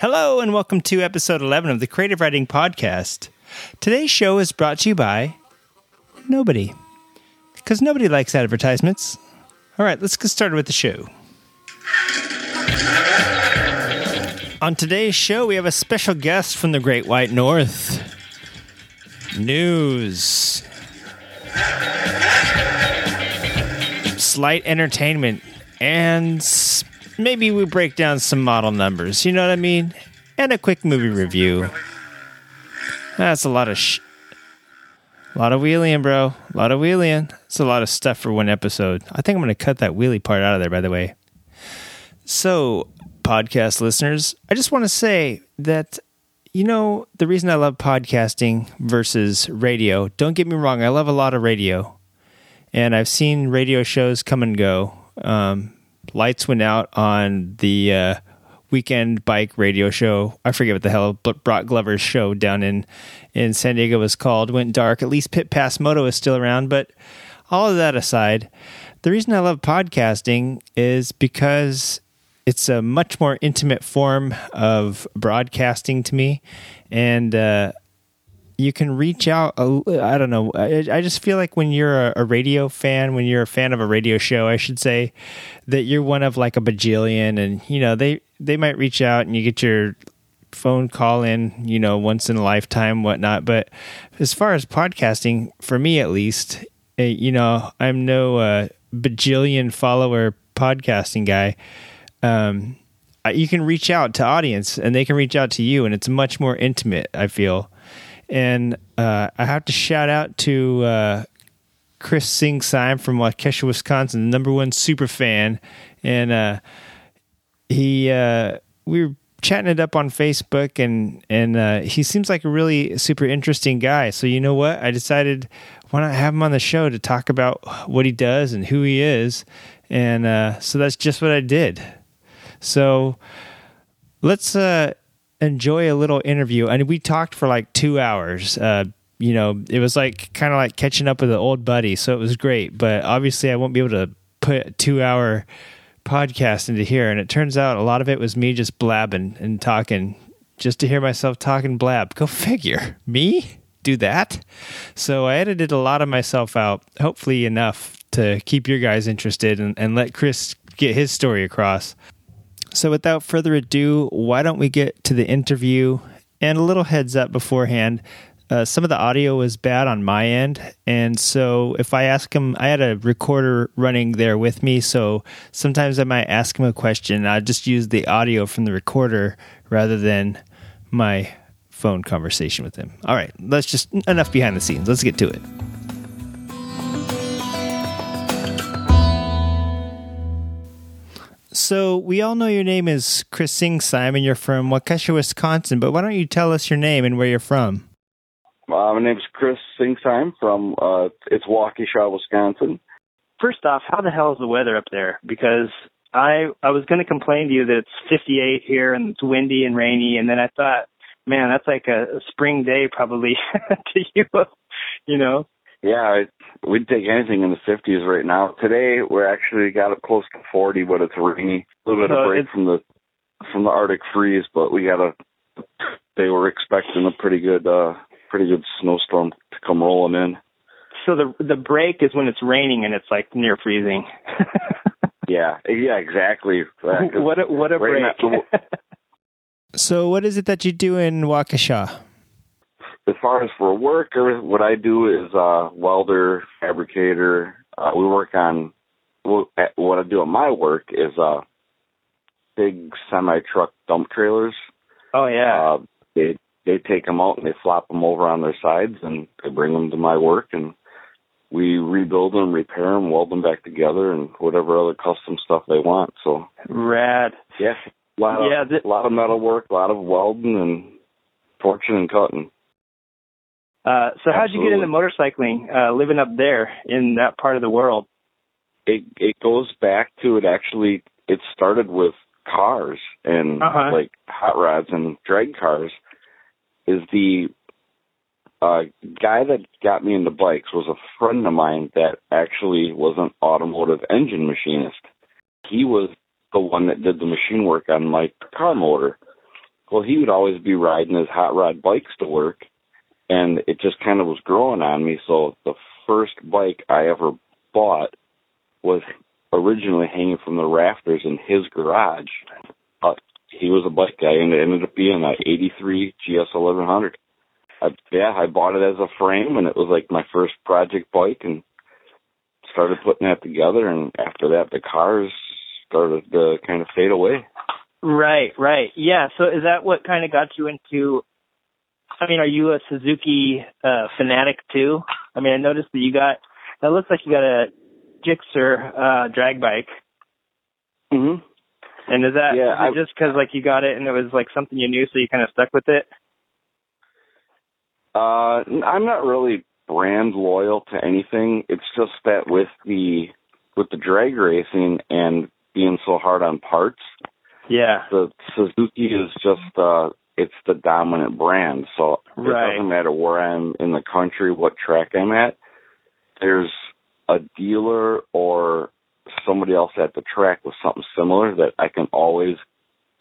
Hello, and welcome to episode 11 of the Creative Writing Podcast. Today's show is brought to you by nobody, because nobody likes advertisements. All right, let's get started with the show. On today's show, we have a special guest from the Great White North. News. Slight entertainment. And maybe we break down some model numbers. You know what I mean? And a quick movie review. That's a lot of sh. A lot of wheeling, bro. A lot of wheeling. It's a lot of stuff for one episode. I think I'm going to cut that wheelie part out of there, by the way. So, podcast listeners, I just want to say that, you know, the reason I love podcasting versus radio, don't get me wrong, I love a lot of radio. And I've seen radio shows come and go. Um, lights went out on the uh, weekend bike radio show. I forget what the hell but Brock Glover's show down in, in San Diego was called. Went dark. At least Pit Pass Moto is still around. But all of that aside, the reason I love podcasting is because it's a much more intimate form of broadcasting to me, and uh, you can reach out. I don't know. I, I just feel like when you're a, a radio fan, when you're a fan of a radio show, I should say that you're one of like a bajillion, and you know they they might reach out and you get your phone call in, you know, once in a lifetime, whatnot. But as far as podcasting, for me at least, eh, you know, I'm no uh, bajillion follower podcasting guy. Um, you can reach out to audience, and they can reach out to you, and it's much more intimate. I feel, and uh, I have to shout out to uh, Chris Sing Syme from Waukesha, Wisconsin, the number one super fan, and uh, he uh, we were chatting it up on Facebook, and and uh, he seems like a really super interesting guy. So you know what? I decided why not have him on the show to talk about what he does and who he is, and uh, so that's just what I did. So let's uh, enjoy a little interview. And we talked for like two hours. Uh, you know, it was like kind of like catching up with an old buddy. So it was great. But obviously, I won't be able to put a two hour podcast into here. And it turns out a lot of it was me just blabbing and talking just to hear myself talking blab. Go figure. Me? Do that? So I edited a lot of myself out, hopefully enough to keep your guys interested and, and let Chris get his story across. So, without further ado, why don't we get to the interview? And a little heads up beforehand uh, some of the audio was bad on my end. And so, if I ask him, I had a recorder running there with me. So, sometimes I might ask him a question. I just use the audio from the recorder rather than my phone conversation with him. All right, let's just enough behind the scenes. Let's get to it. So we all know your name is Chris Sing Simon. You're from Waukesha, Wisconsin, but why don't you tell us your name and where you're from? Uh, my name's Chris Singsheim from uh, it's Waukesha, Wisconsin. First off, how the hell is the weather up there? Because I I was going to complain to you that it's 58 here and it's windy and rainy, and then I thought, man, that's like a, a spring day probably to you, you know. Yeah, I, we'd take anything in the 50s right now. Today we're actually got it close to 40, but it's rainy. A little bit So of break from the from the Arctic freeze, but we got a. They were expecting a pretty good uh pretty good snowstorm to come rolling in. So the the break is when it's raining and it's like near freezing. Yeah, yeah, exactly. 'cause what a, what a right break. So, what is it that you do in Waukesha? As far as for work, or what I do is uh welder, fabricator. Uh, we work on what I do at my work is uh big semi truck dump trailers. oh yeah. Uh, they they take them out and they flop them over on their sides and they bring them to my work and we rebuild them, repair them, weld them back together, and whatever other custom stuff they want. So Rad. yeah, a lot of Yeah, th- a lot of metal work, a lot of welding and torching and cutting. Uh, so how'd you get into motorcycling, uh, living up there in that part of the world? it it goes back to it actually it started with cars and Uh-huh. like hot rods and drag cars is the uh guy that got me into bikes was a friend of mine that actually was an automotive engine machinist. He was the one that did the machine work on my car motor. well, he would always be riding his hot rod bikes to work, and it just kind of was growing on me. So the first bike I ever bought was originally hanging from the rafters in his garage. Uh, he was a bike guy, and it ended up being an '83 GS 1100. I, yeah, I bought it as a frame, and it was like my first project bike, and started putting that together. And after that, the cars started to kind of fade away. Right, right. Yeah. So is that what kind of got you into? I mean, are you a Suzuki uh, fanatic too? I mean, I noticed that you got. That looks like you got a Gixxer uh, drag bike. Mhm. And is that Yeah, is I- just because like you got it and it was like something you knew, so you kind of stuck with it? Uh, I'm not really brand loyal to anything. It's just that with the with the drag racing and being so hard on parts, Yeah. the Suzuki is just uh it's the dominant brand. So Right. it doesn't matter where I'm in the country, what track I'm at. There's a dealer or somebody else at the track with something similar that I can always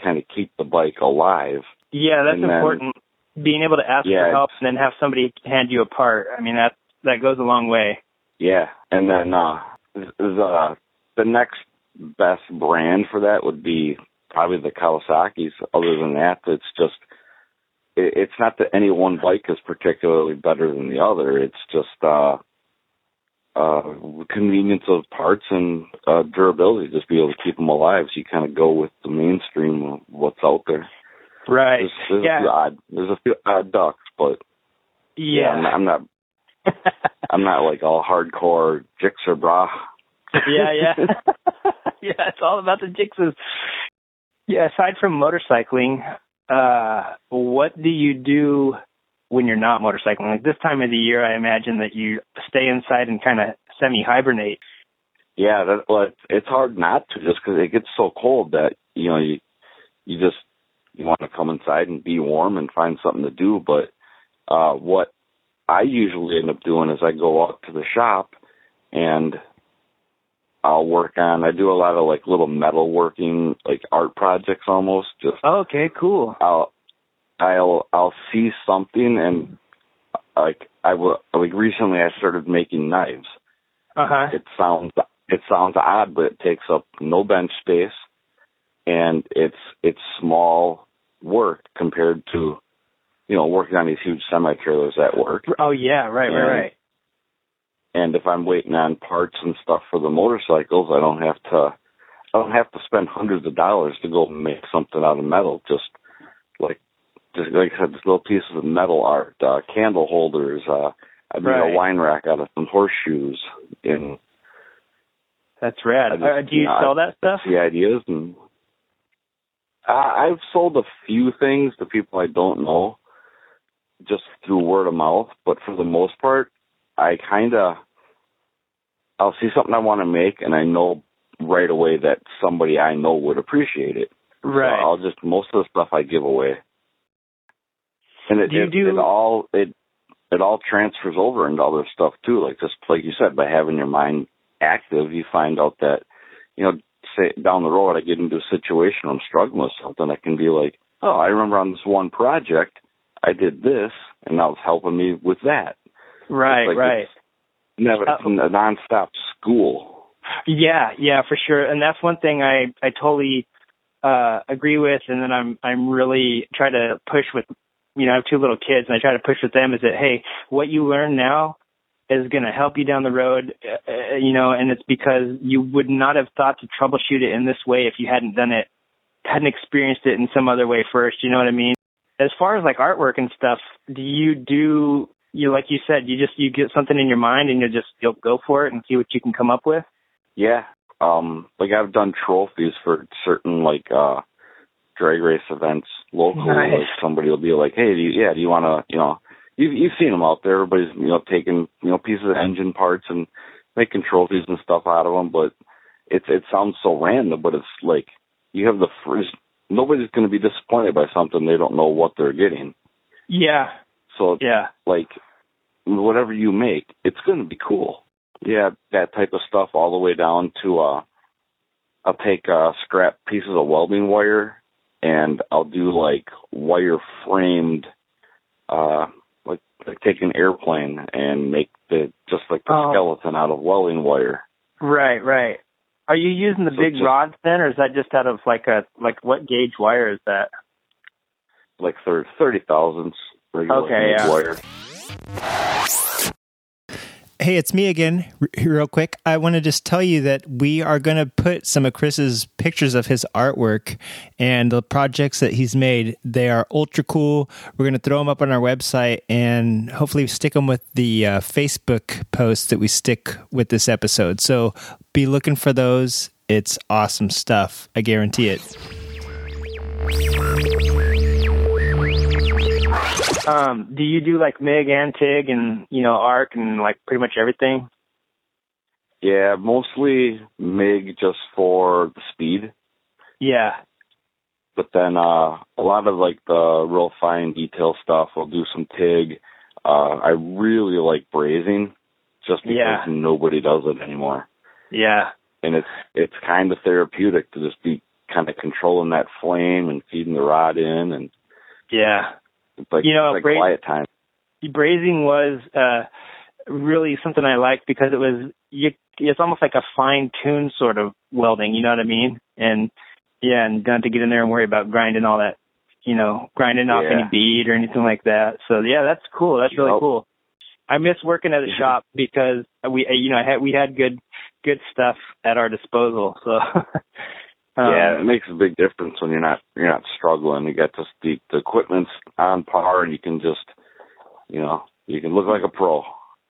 kind of keep the bike alive. Yeah, that's then- important. Being able to ask Yeah, for help and then have somebody hand you a part. I mean, that that goes a long way. Yeah, and then uh the the next best brand for that would be probably the Kawasaki's. Other than that, it's just it, it's not that any one bike is particularly better than the other. It's just uh uh convenience of parts and uh durability. Just be able to keep them alive. So you kind of go with the mainstream of what's out there. Right. There's, there's a yeah. few odd there's a few odd ducks, but yeah. I'm not, I'm not I'm not like all hardcore Gixxer bra. yeah, yeah. yeah, it's all about the Gixxers. Yeah, aside from motorcycling, uh, what do you do when you're not motorcycling? Like this time of the year, I imagine that you stay inside and kind of semi hibernate. Yeah, that, well, it's, hard not to just because it gets so cold that you know you you just you want to come inside and be warm and find something to do. But uh, what I usually end up doing is I go out to the shop and I'll work on. I do a lot of like little metal working, like art projects almost. Just Okay, cool. I'll I'll I'll see something and like I will like recently I started making knives. Uh huh. It sounds it sounds odd, but it takes up no bench space, and it's it's small work compared to you know working on these huge semi trailers at work. Oh yeah, right, Yeah. right, right. And if I'm waiting on parts and stuff for the motorcycles, I don't have to I don't have to spend hundreds of dollars to go make something out of metal. Just like just like I said, just little pieces of metal art, uh, candle holders. Uh, I made Right. a wine rack out of some horseshoes in That's rad. Just- uh, do you you know, sell that stuff? the ideas and I, I've sold a few things to people I don't know just through word of mouth, but for the most part, I kind of I'll see something I want to make and I know right away that somebody I know would appreciate it. So Right. I'll just most of the stuff I give away. And it Do it, do- it all it it all transfers over into other stuff too. Like just like you said, by having your mind active, you find out that you know, say down the road, I get into a situation where I'm struggling with something. I can be like, oh, I remember on this one project, I did this, and that was helping me with that. right, like right. Never Uh, a nonstop school. Yeah, yeah, for sure. And that's one thing I I totally uh agree with and then I'm I'm really try to push with you know, I have two little kids and I try to push with them is that hey, what you learn now is going to help you down the road, uh, uh, you know, and it's because you would not have thought to troubleshoot it in this way if you hadn't done it, hadn't experienced it in some other way first, you know what I mean? As far as like artwork and stuff, do you do you like you said, you just you get something in your mind and you just you'll go for it and see what you can come up with? Yeah. Um, like I've done trophies for certain like uh drag race events locally. Nice. Like somebody will be like, "Hey, do you, yeah, do you want to, you know, you've you've seen them out there. Everybody's you know taking you know pieces of engine parts and making trophies and stuff out of them. But it's it sounds so random, but it's like you have the first. Nobody's going to be disappointed by something they don't know what they're getting. Yeah. So Yeah. like whatever you make, it's going to be cool. Yeah, that type of stuff all the way down to uh I'll take uh scrap pieces of welding wire and I'll do like wire framed, uh, like like take an airplane and make the just like the Oh. skeleton out of welding wire. Right, right. Are you using the So big just- rods then, or is that just out of like a like what gauge wire is that? like thirty thirty thousandths regular Okay, yeah. wire. Hey, it's me again, real quick. I want to just tell you that we are going to put some of Chris's pictures of his artwork and the projects that he's made. They are ultra cool. We're going to throw them up on our website and hopefully stick them with the uh, Facebook posts that we stick with this episode. So be looking for those. It's awesome stuff. I guarantee it. Um, do you do like MIG and TIG and you know ARC and like pretty much everything? Yeah, mostly MIG just for the speed, Yeah, but then uh a lot of like the real fine detail stuff. I'll do some TIG. Uh I really like brazing, just because Yeah. nobody does it anymore, yeah, and it's it's kind of therapeutic to just be kind of controlling that flame and feeding the rod in, and yeah. It's like You know, like bra- quiet time. Brazing was uh really something I liked because it was you. It's almost like a fine tuned sort of welding. You know what I mean? And yeah, and don't have to get in there and worry about grinding all that. You know, grinding off Yeah. any bead or anything like that. So yeah, that's cool. That's really Yep. cool. I miss working at a shop because we, you know, I had we had good good stuff at our disposal. So um, yeah, it makes a big difference when you're not you're not struggling. You got just the the equipment's on par, and you can just you know you can look like a pro.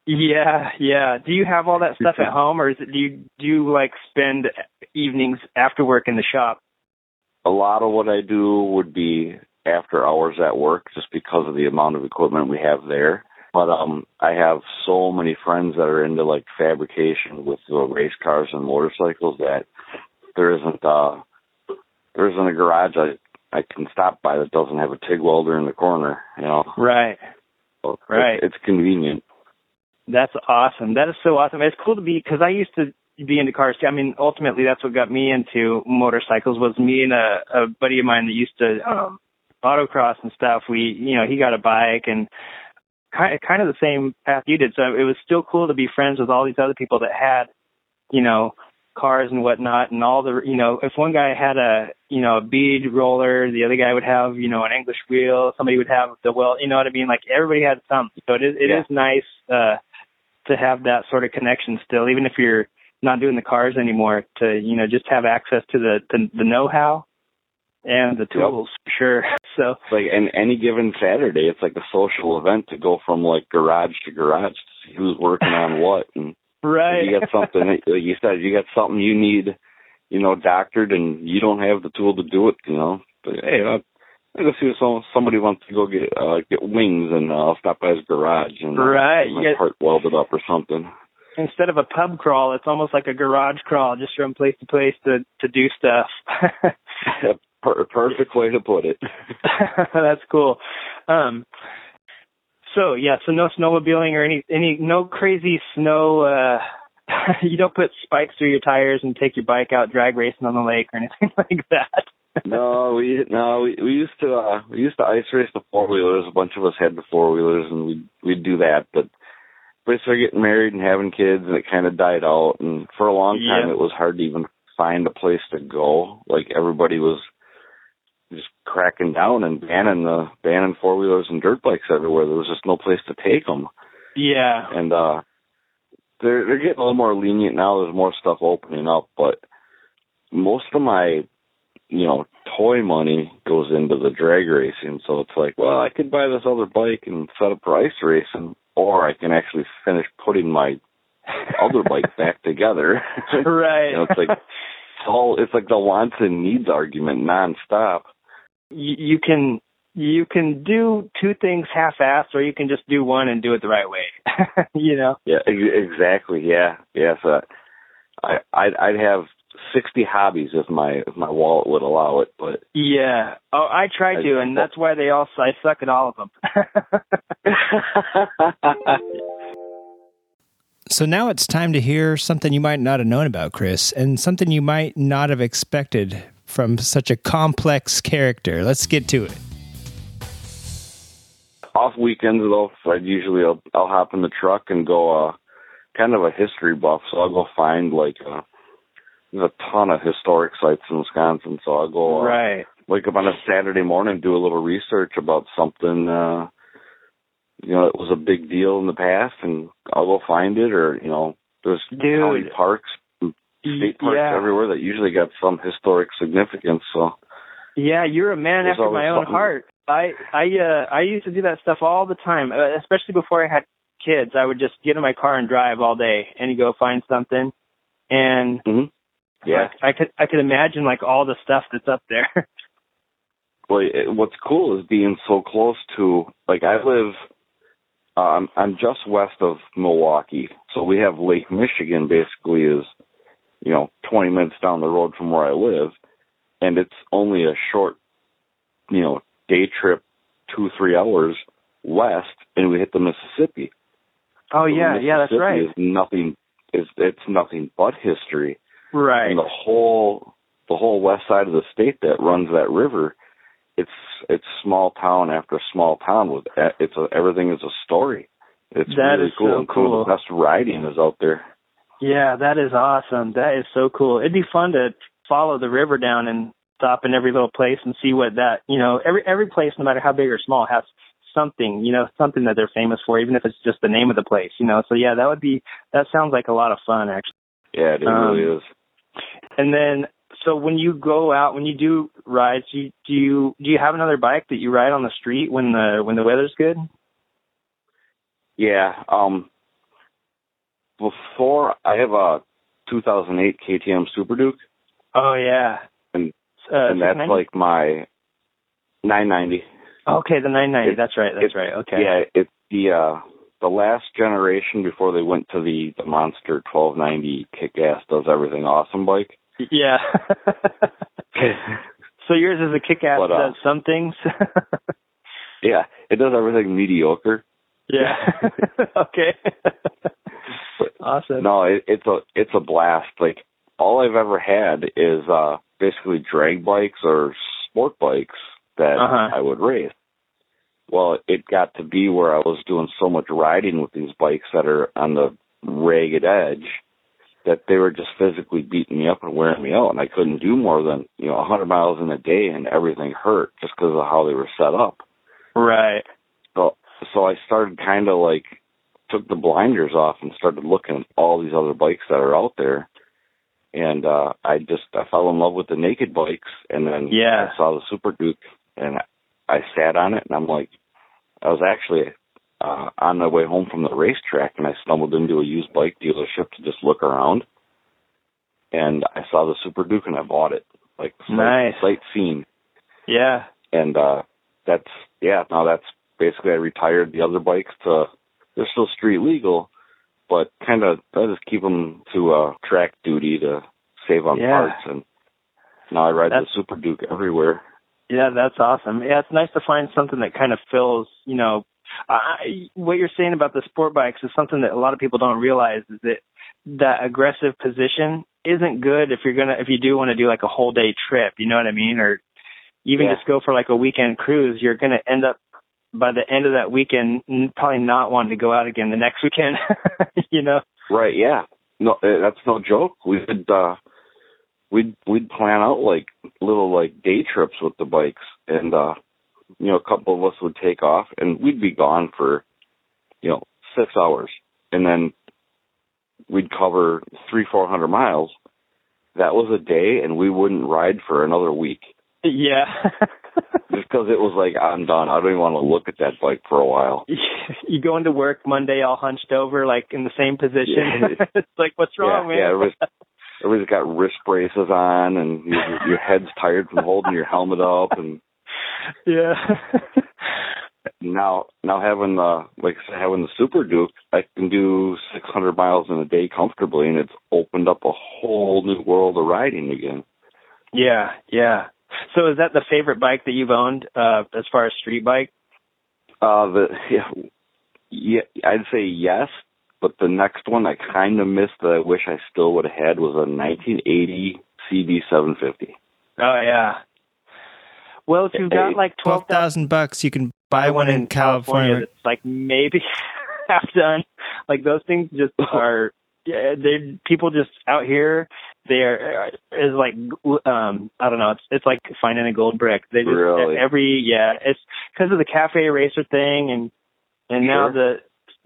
Yeah, yeah. Do you have all that stuff at home, or is it do you do you like spend evenings after work in the shop? A lot of what I do would be after hours at work, just because of the amount of equipment we have there. But um, I have so many friends that are into like fabrication with the race cars and motorcycles that there isn't uh there isn't a garage I I can stop by that doesn't have a TIG welder in the corner. You know, Right. So it's- Right. It's convenient. That's awesome. That is so awesome. It's cool to be because I used to be into cars too. I mean, ultimately, that's what got me into motorcycles. Was me and a, a buddy of mine that used to um, autocross and stuff. We, you know, he got a bike and kind kind of the same path you did. So it was still cool to be friends with all these other people that had, you know, cars and whatnot and all the, you know, if one guy had a, you know, a bead roller, the other guy would have, you know, an English wheel. Somebody would have the well, you know what I mean? Like everybody had something. So it is it Yeah. is nice. uh to have that sort of connection still, even if you're not doing the cars anymore, to you know just have access to the the, the know-how and the tools for sure. So It's like and any given Saturday, it's like a social event to go from like garage to garage to see who's working on what. And right, you got something, like you said, you got something you need, you know, doctored, and you don't have the tool to do it. You know, but hey, I'll, I'll go see if some, somebody wants to go get uh, get wings, and uh, I'll stop by his garage and uh, Right, get my part welded up or something. instead of a pub crawl, it's almost like a garage crawl, just from place to place to to do stuff. per- perfect way to put it. That's cool. Um, so yeah, so no snowmobiling or any any no crazy snow. uh You don't put spikes through your tires and take your bike out drag racing on the lake or anything like that. no, we no we we used to uh we used to ice race the four wheelers. A bunch of us had the four wheelers, and we we'd do that. But we started getting married and having kids, and it kind of died out. And for a long time, Yeah. it was hard to even find a place to go. Like everybody was just cracking down and banning the banning four wheelers and dirt bikes everywhere. There was just no place to take them. Yeah. And uh they're they're getting a little more lenient now. There's more stuff opening up, but most of my you know toy money goes into the drag racing. So it's like, well, I could buy this other bike and set up for ice racing, or I can actually finish putting my other bike back together. right. you know, it's like it's all it's like the wants and needs argument nonstop. You, you can you can do two things half-assed, or you can just do one and do it the right way. you know. Yeah, exactly. Yeah, yeah. So I I'd, I'd have sixty hobbies if my if my wallet would allow it, but Yeah. Oh, I try to, and that's why they all I suck at all of them. So now it's time to hear something you might not have known about Chris and something you might not have expected from such a complex character? Let's get to it. Off weekends though, I'd usually I'll, I'll hop in the truck and go uh kind of a history buff, so I'll go find like uh there's a ton of historic sites in Wisconsin, so I'll go uh, right. wake up on a Saturday morning, do a little research about something uh you know, it was a big deal in the past and I'll go find it or, you know, there's Dude. county parks, state parks yeah. everywhere that usually got some historic significance, so Yeah, you're a man There's after my own something- heart. I I uh I used to do that stuff all the time, uh, especially before I had kids. I would just get in my car and drive all day and go find something. And mhm. yeah. I, I could I could imagine like all the stuff that's up there. Well, it, what's cool is being so close to like I live. Um, I'm just west of Milwaukee, so we have Lake Michigan. Basically, is you know 20 minutes down the road from where I live, and it's only a short, you know, day trip, two three hours west, and we hit the Mississippi. oh So yeah, yeah, that's Mississippi right. Is nothing is it's nothing but history Right. and the whole the whole west side of the state that runs that river it's it's small town after small town with it's a, everything is a story it's That really cool so and cool cool. the best riding is out there Yeah, that is awesome. That is so cool. It'd be fun to follow the river down and stop in every little place and see what that you know every every place, no matter how big or small, has something you know something that they're famous for, even if it's just the name of the place. You know, so yeah, that would be that sounds like a lot of fun actually. yeah it Um, really is And then, so when you go out, when you do rides, you, do you do you have another bike that you ride on the street when the when the weather's good? yeah um before i have a 2008 ktm super duke Oh yeah, And- uh, and that's 690? like my 990 okay, the 990. it- that's right. That's it- right. Okay. Yeah, it's the uh the last generation before they went to the the Monster 1290 kick ass does everything awesome bike. Yeah. so yours is a kick-ass But, uh, does some things. yeah, it does everything mediocre. yeah. okay. Awesome. No, it, it's a it's a blast. Like all I've ever had is uh basically drag bikes or sport bikes that Uh-huh. I would race. Well, it got to be where I was doing so much riding with these bikes that are on the ragged edge that they were just physically beating me up and wearing me out, and I couldn't do more than you know a 100 miles in a day, and everything hurt just because of how they were set up. Right. So, so I started kind of like took the blinders off and started looking at all these other bikes that are out there, and uh I just I fell in love with the naked bikes, and then Yeah. I saw the Super Duke, and I sat on it, and I'm like, I was actually uh on my way home from the racetrack, and I stumbled into a used bike dealership to just look around, and I saw the Super Duke, and I bought it, like sight, Nice. sight scene Yeah. and uh that's yeah now that's basically i retired the other bikes to they're still street legal but kind of i just keep them to uh track duty to save on Yeah. parts and now i ride That's- the super duke everywhere Yeah, that's awesome. Yeah, it's nice to find something that kind of fills, you know, I, what you're saying about the sport bikes is something that a lot of people don't realize is that that aggressive position isn't good if you're gonna if you do want to do like a whole day trip, you know what I mean, or even Yeah. just go for like a weekend cruise. You're gonna end up by the end of that weekend n- probably not wanting to go out again the next weekend, you know. right yeah. No uh, that's no joke. We would uh we'd we'd plan out like little like day trips with the bikes and uh you know a couple of us would take off and we'd be gone for you know six hours. And then we'd cover three four hundred miles. That was a day and we wouldn't ride for another week. Yeah. just because it was like i'm done i don't even want to look at that bike for a while you go into work Monday all hunched over, like in the same position. Yeah. it's like, what's wrong, yeah, man? yeah, everybody's, everybody's got wrist braces on, and your, your head's tired from holding your helmet up, and yeah. now now having the like I said, having the Super Duke, I can do 600 miles in a day comfortably, and it's opened up a whole new world of riding again. yeah, yeah. So is that the favorite bike that you've owned uh as far as street bike? Uh, the yeah, yeah, I'd say yes, but the next one I kind of missed that I wish I still would have had was a 1980 CB 750. Oh yeah. Well, if you've got like twelve thousand bucks, you can buy one in California. California that's like maybe half done. Like those things just are. Yeah, they people just out here. They are is like um I don't know. It's it's like finding a gold brick. They just Really? every yeah. It's because of the cafe racer thing and and now the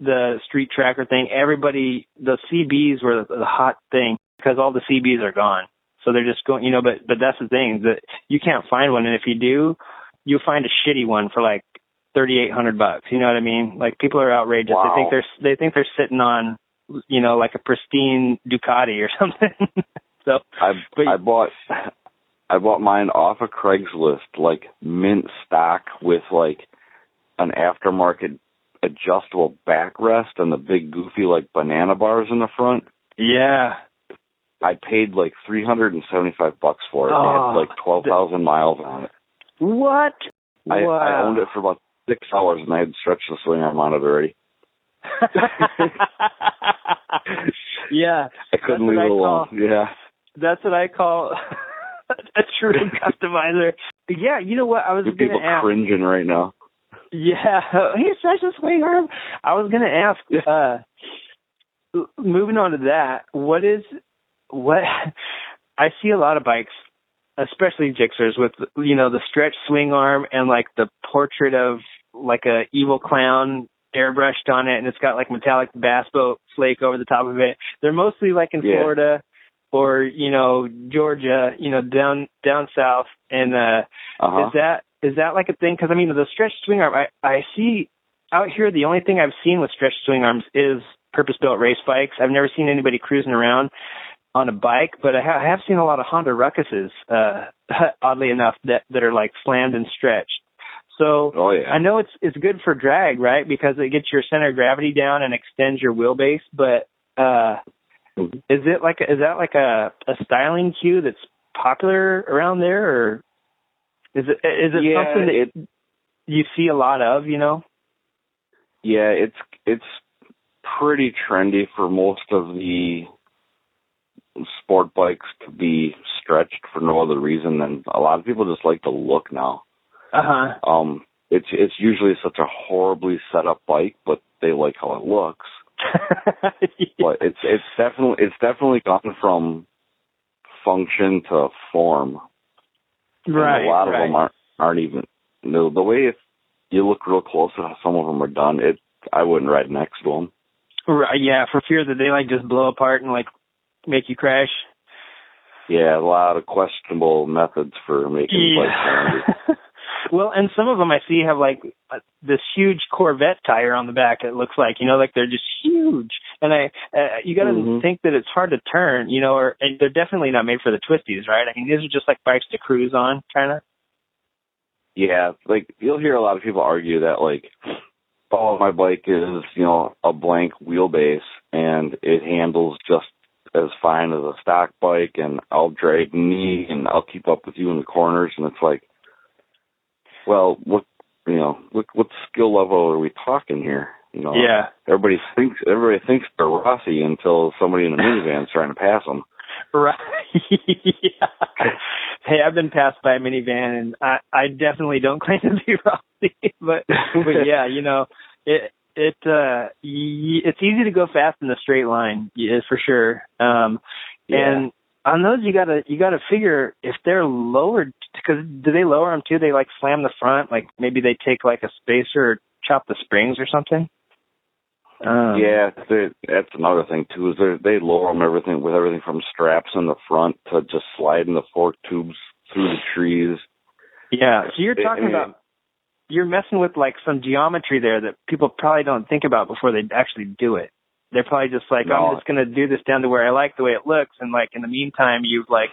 the street tracker thing. Everybody the CBs were the, the hot thing because all the CBs are gone. So they're just going, you know. But but that's the thing that you can't find one, and if you do, you find a shitty one for like thirty eight hundred bucks. You know what I mean? Like people are outrageous. They think they're they think they're sitting on, you know, like a pristine Ducati or something. So I But- I bought I bought mine off of Craigslist, like mint stock with like an aftermarket adjustable backrest and the big goofy like banana bars in the front. yeah, I paid like three hundred and seventy five bucks for it. it Oh, had ah, like twelve thousand miles on it. what? I, wow. I owned it for about six hours and I had stretched the swing arm on it already. yeah, I couldn't leave what it I alone. call- Yeah. That's what I call a true customizer. Yeah, you know what? I was people ask. cringing right now. Yeah, he's such a swing arm. I was gonna ask. uh Moving on to that, what is what? I see a lot of bikes, especially Gixxers, with you know the stretch swing arm and like the portrait of like a evil clown airbrushed on it, and it's got like metallic bass boat flake over the top of it. They're mostly like in Yeah. Florida or you know Georgia, you know down down south, and uh Uh huh. is that is that like a thing? Because I mean, the stretch swing arm, I I see out here. The only thing I've seen with stretch swing arms is purpose-built race bikes. I've never seen anybody cruising around on a bike, but I, ha- I have seen a lot of Honda Ruckuses. Uh, oddly enough, that that are like slammed and stretched. So Oh yeah. I know it's it's good for drag, right? Because it gets your center of gravity down and extends your wheelbase. But uh. Is it like is that like a a styling cue that's popular around there, or is it is it Yeah, something that it- you see a lot of? You know? Yeah, it's it's pretty trendy for most of the sport bikes to be stretched for no other reason than a lot of people just like the look now. Uh huh. Um it's it's usually such a horribly set up bike, but they like how it looks. But it's it's definitely it's definitely gone from function to form. And right. a lot of them aren't aren't even the the way if you look real close at how some of them are done, it I wouldn't ride next to them. Right, yeah, for fear that they like just blow apart and like make you crash. Yeah, a lot of questionable methods for making bikes handy. well, and some of them I see have like uh, this huge Corvette tire on the back. It looks like you know, like they're just huge. And I, uh, you got to Mhm. think that it's hard to turn, you know, or and they're definitely not made for the twisties, right? I mean, these are just like bikes to cruise on, kind of. Yeah, like you'll hear a lot of people argue that like, oh, my bike is you know a blank wheelbase and it handles just as fine as a stock bike, and I'll drag me and I'll keep up with you in the corners, and it's like, well, what you know, what what skill level are we talking here? You know, Yeah. everybody thinks everybody thinks they're Rossi until somebody in a minivan's trying to pass them. Right. yeah. Hey, I've been passed by a minivan, and I, I definitely don't claim to be Rossi, but but yeah, you know, it it uh y- it's easy to go fast in a straight line, yeah, for sure. Um, and on those, you gotta you gotta figure if they're lowered because do they lower them too? They like slam the front, like maybe they take like a spacer or chop the springs or something. Um, yeah, that's another thing too. Is they they lower them everything with everything from straps in the front to just sliding the fork tubes through the trees. Yeah. So you're I talking mean- about you're messing with like some geometry there that people probably don't think about before they actually do it. They're probably just like, No. I'm just gonna do this down to where I like the way it looks, and like in the meantime, you've like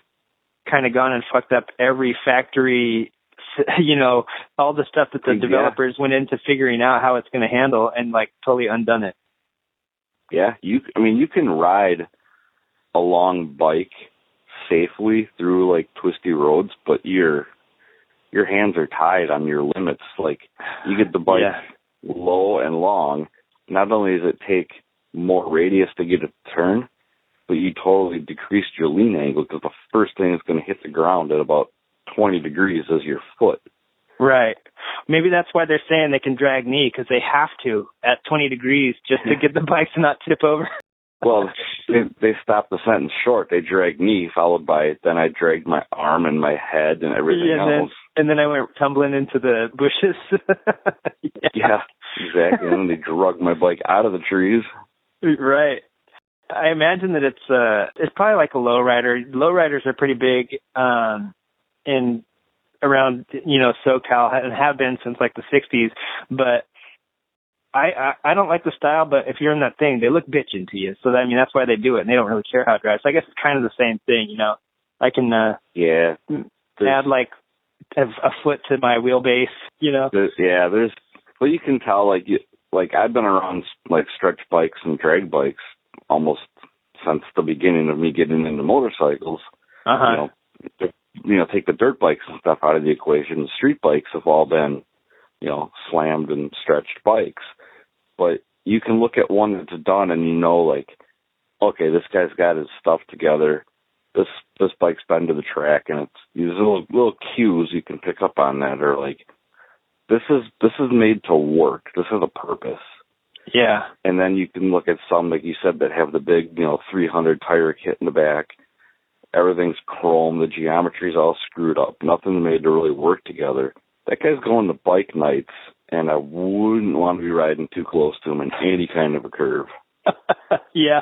kind of gone and fucked up every factory, you know, all the stuff that the Yeah. developers went into figuring out how it's going to handle, and like totally undone it. Yeah, you. I mean, you can ride a long bike safely through like twisty roads, but your your hands are tied on your limits. Like you get the bike Yeah. low and long. Not only does it take more radius to get it to turn, but you totally decreased your lean angle because the first thing is going to hit the ground at about 20 degrees is your foot. Right. Maybe that's why they're saying they can drag knee because they have to at 20 degrees just to get the bike to not tip over. Well, they, they stopped the sentence short. They dragged knee, followed by then I dragged my arm and my head and everything yeah, and else. Then, and then I went tumbling into the bushes. yeah. yeah, exactly. and then they dragged my bike out of the trees. Right. I imagine that it's uh it's probably like a lowrider. Lowriders are pretty big um in around you know SoCal and have been since like the 60s, but I, I I don't like the style, but if you're in that thing, they look bitching to you. So that, I mean, that's why they do it, and they don't really care how it drives. So I guess it's kind of the same thing, you know. I can uh yeah add like a, a foot to my wheelbase, you know. There's, yeah, there's well, you can tell like you like I've been around like stretch bikes and drag bikes almost since the beginning of me getting into motorcycles. Uh-huh. You know, you know, take the dirt bikes and stuff out of the equation. The street bikes have all been, you know, slammed and stretched bikes. But you can look at one that's done and you know, like, okay, this guy's got his stuff together. This this bike's been to the track, and it's these little little cues you can pick up on that are like, this is this is made to work. This has a purpose. Yeah. And then you can look at some, like you said, that have the big, you know, 300 tire kit in the back. Everything's chrome. The geometry's all screwed up. Nothing's made to really work together. That guy's going to bike nights, and I wouldn't want to be riding too close to him in any kind of a curve. yeah.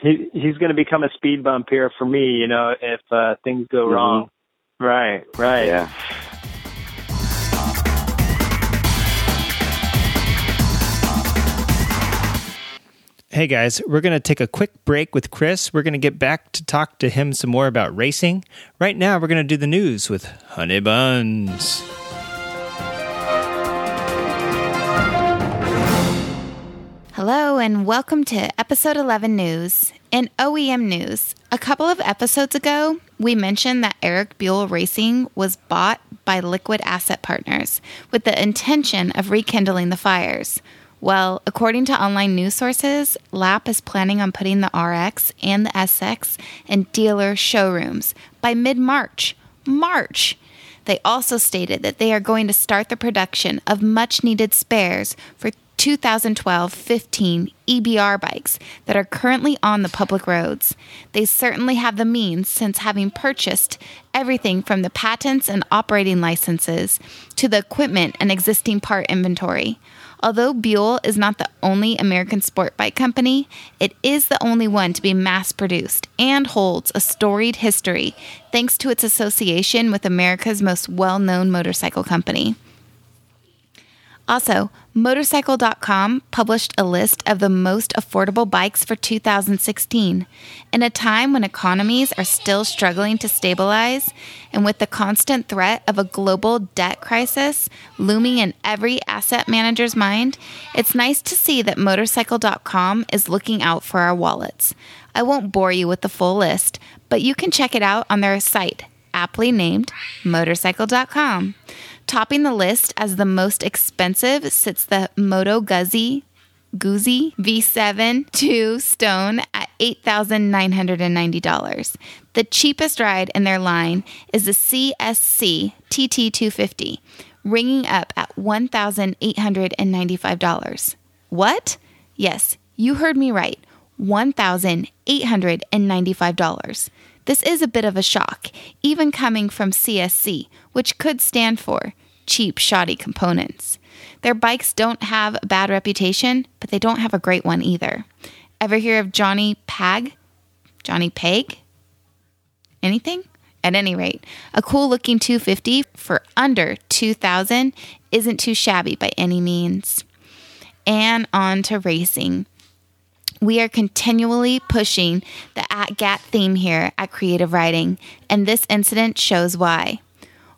He he's going to become a speed bump here for me, you know, if uh things go mm-hmm. wrong. Right, right. Yeah. Hey guys, we're going to take a quick break with Chris. We're going to get back to talk to him some more about racing. Right now, we're going to do the news with Honey Buns. Hello, and welcome to episode 11 news. In OEM news, a couple of episodes ago, we mentioned that Eric Buell Racing was bought by Liquid Asset Partners with the intention of rekindling the fires. Well, according to online news sources, LAP is planning on putting the RX and the SX in dealer showrooms by mid March. March! They also stated that they are going to start the production of much needed spares for 2012 15 EBR bikes that are currently on the public roads. They certainly have the means since having purchased everything from the patents and operating licenses to the equipment and existing part inventory. Although Buell is not the only American sport bike company, it is the only one to be mass produced and holds a storied history thanks to its association with America's most well known motorcycle company. Also, Motorcycle.com published a list of the most affordable bikes for 2016. In a time when economies are still struggling to stabilize, and with the constant threat of a global debt crisis looming in every asset manager's mind, it's nice to see that Motorcycle.com is looking out for our wallets. I won't bore you with the full list, but you can check it out on their site, aptly named Motorcycle.com. Topping the list as the most expensive sits the Moto Guzzi Guzzi V7 2 Stone at $8,990. The cheapest ride in their line is the CSC TT250, ringing up at $1,895. What? Yes, you heard me right. $1,895. This is a bit of a shock, even coming from CSC, which could stand for cheap, shoddy components. Their bikes don't have a bad reputation, but they don't have a great one either. Ever hear of Johnny Pag? Johnny Peg? Anything? At any rate, a cool looking 250 for under 2000 isn't too shabby by any means. And on to racing. We are continually pushing the ATGATT theme here at Creative Writing, and this incident shows why.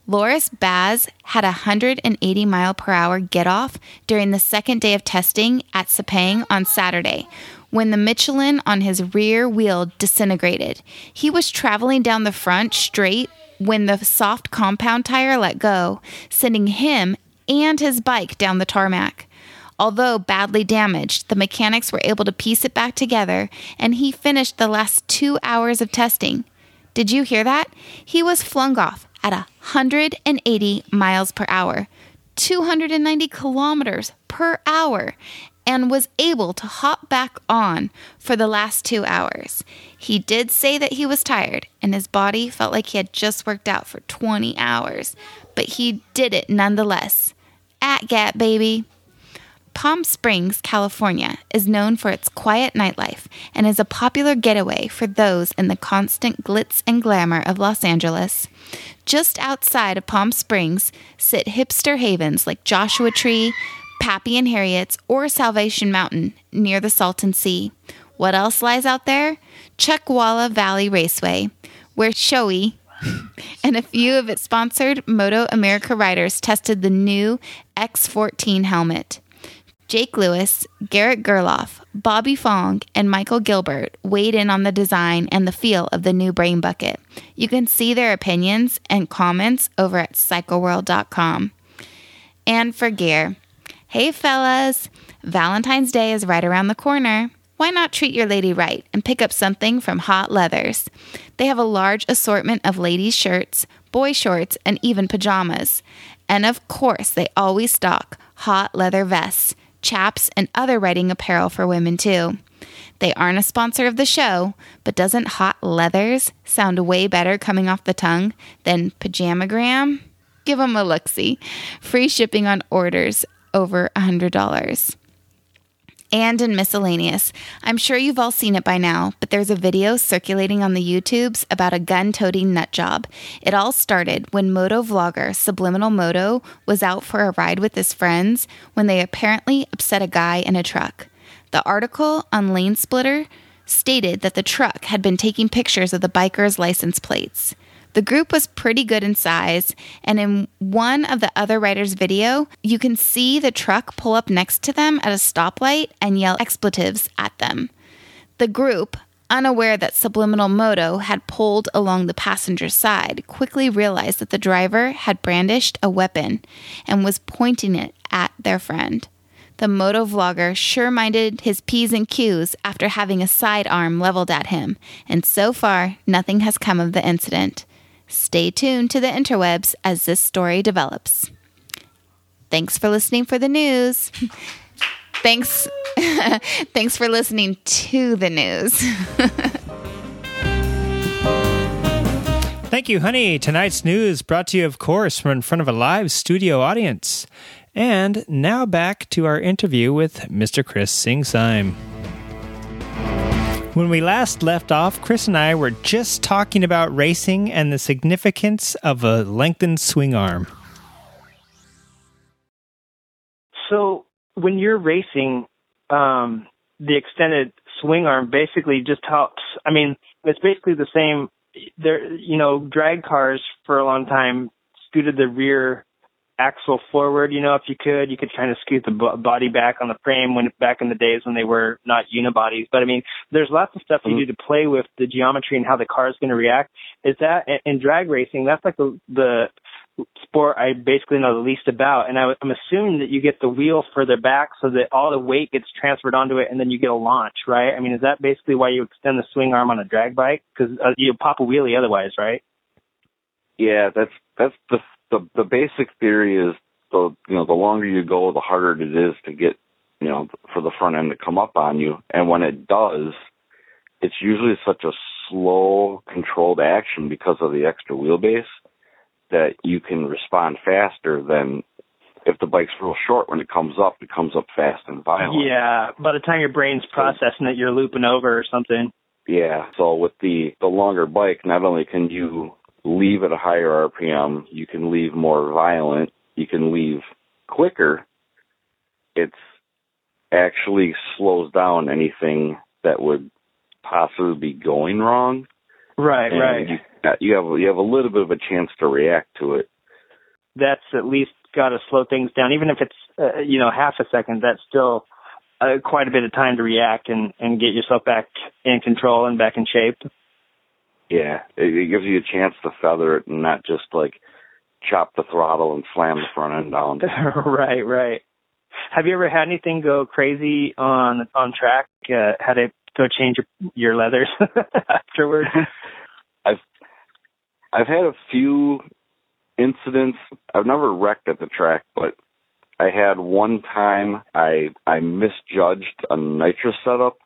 Loris Baz had a 180 mile per hour get off during the second day of testing at Sepang on Saturday when the Michelin on his rear wheel disintegrated. He was traveling down the front straight when the soft compound tire let go, sending him and his bike down the tarmac. Although badly damaged, the mechanics were able to piece it back together and he finished the last two hours of testing. Did you hear that? He was flung off at 180 miles per hour, 290 kilometers per hour, and was able to hop back on for the last two hours. He did say that he was tired and his body felt like he had just worked out for 20 hours, but he did it nonetheless. ATGATT, baby. Palm Springs, California is known for its quiet nightlife and is a popular getaway for those in the constant glitz and glamour of Los Angeles. Just outside of Palm Springs sit hipster havens like Joshua Tree, Pappy and Harriet's, or Salvation Mountain near the Salton Sea. What else lies out there? Chuckwalla Valley Raceway, where Shoei and a few of its sponsored Moto America riders tested the new X14 helmet. Jake Lewis, Garrett Gerloff, Bobby Fong, and Michael Gilbert weighed in on the design and the feel of the new Brain Bucket. You can see their opinions and comments over at cycleworld.com. And for gear, hey fellas, Valentine's Day is right around the corner. Why not treat your lady right and pick up something from Hot Leathers? They have a large assortment of ladies' shirts, boy shorts, and even pajamas. And of course, they always stock hot leather vests chaps, and other writing apparel for women, too. They aren't a sponsor of the show, but doesn't hot leathers sound way better coming off the tongue than pajamagram? Give them a look see. Free shipping on orders over $100 and in miscellaneous. I'm sure you've all seen it by now, but there's a video circulating on the YouTubes about a gun toting nut job. It all started when moto vlogger Subliminal Moto was out for a ride with his friends when they apparently upset a guy in a truck. The article on Lane Splitter stated that the truck had been taking pictures of the biker's license plates. The group was pretty good in size, and in one of the other writer's video, you can see the truck pull up next to them at a stoplight and yell expletives at them. The group, unaware that Subliminal Moto had pulled along the passenger side, quickly realized that the driver had brandished a weapon and was pointing it at their friend. The moto vlogger sure minded his P's and Q's after having a sidearm leveled at him, and so far, nothing has come of the incident. Stay tuned to the interwebs as this story develops. Thanks for listening for the news. Thanks Thanks for listening to the news. Thank you, honey. Tonight's news brought to you, of course, from in front of a live studio audience. And now back to our interview with Mr. Chris Singsheim. When we last left off, Chris and I were just talking about racing and the significance of a lengthened swing arm. So, when you're racing, um, the extended swing arm basically just helps. I mean, it's basically the same. There, you know, drag cars for a long time scooted the rear axle forward. You know, if you could, you could kind of scoot the b- body back on the frame when back in the days when they were not unibodies. But I mean, there's lots of stuff mm-hmm. you do to play with the geometry and how the car is going to react. Is that in drag racing? That's like the the sport I basically know the least about, and I, I'm assuming that you get the wheel further back so that all the weight gets transferred onto it, and then you get a launch, right? I mean, is that basically why you extend the swing arm on a drag bike? Because uh, you pop a wheelie otherwise, right? Yeah, that's that's the the the basic theory is the you know the longer you go, the harder it is to get you know for the front end to come up on you, and when it does, it's usually such a slow, controlled action because of the extra wheelbase that you can respond faster than if the bike's real short when it comes up, it comes up fast and violent. Yeah, by the time your brain's processing it, you're looping over or something. Yeah, so with the the longer bike, not only can you leave at a higher RPM. You can leave more violent. You can leave quicker. It's actually slows down anything that would possibly be going wrong. Right, and right. You, you have you have a little bit of a chance to react to it. That's at least got to slow things down, even if it's uh, you know half a second. That's still uh, quite a bit of time to react and and get yourself back in control and back in shape. Yeah, it, it gives you a chance to feather it and not just like chop the throttle and slam the front end down. right, right. Have you ever had anything go crazy on on track? Uh, had to go change your, your leathers afterwards? I've I've had a few incidents. I've never wrecked at the track, but I had one time I I misjudged a nitrous setup,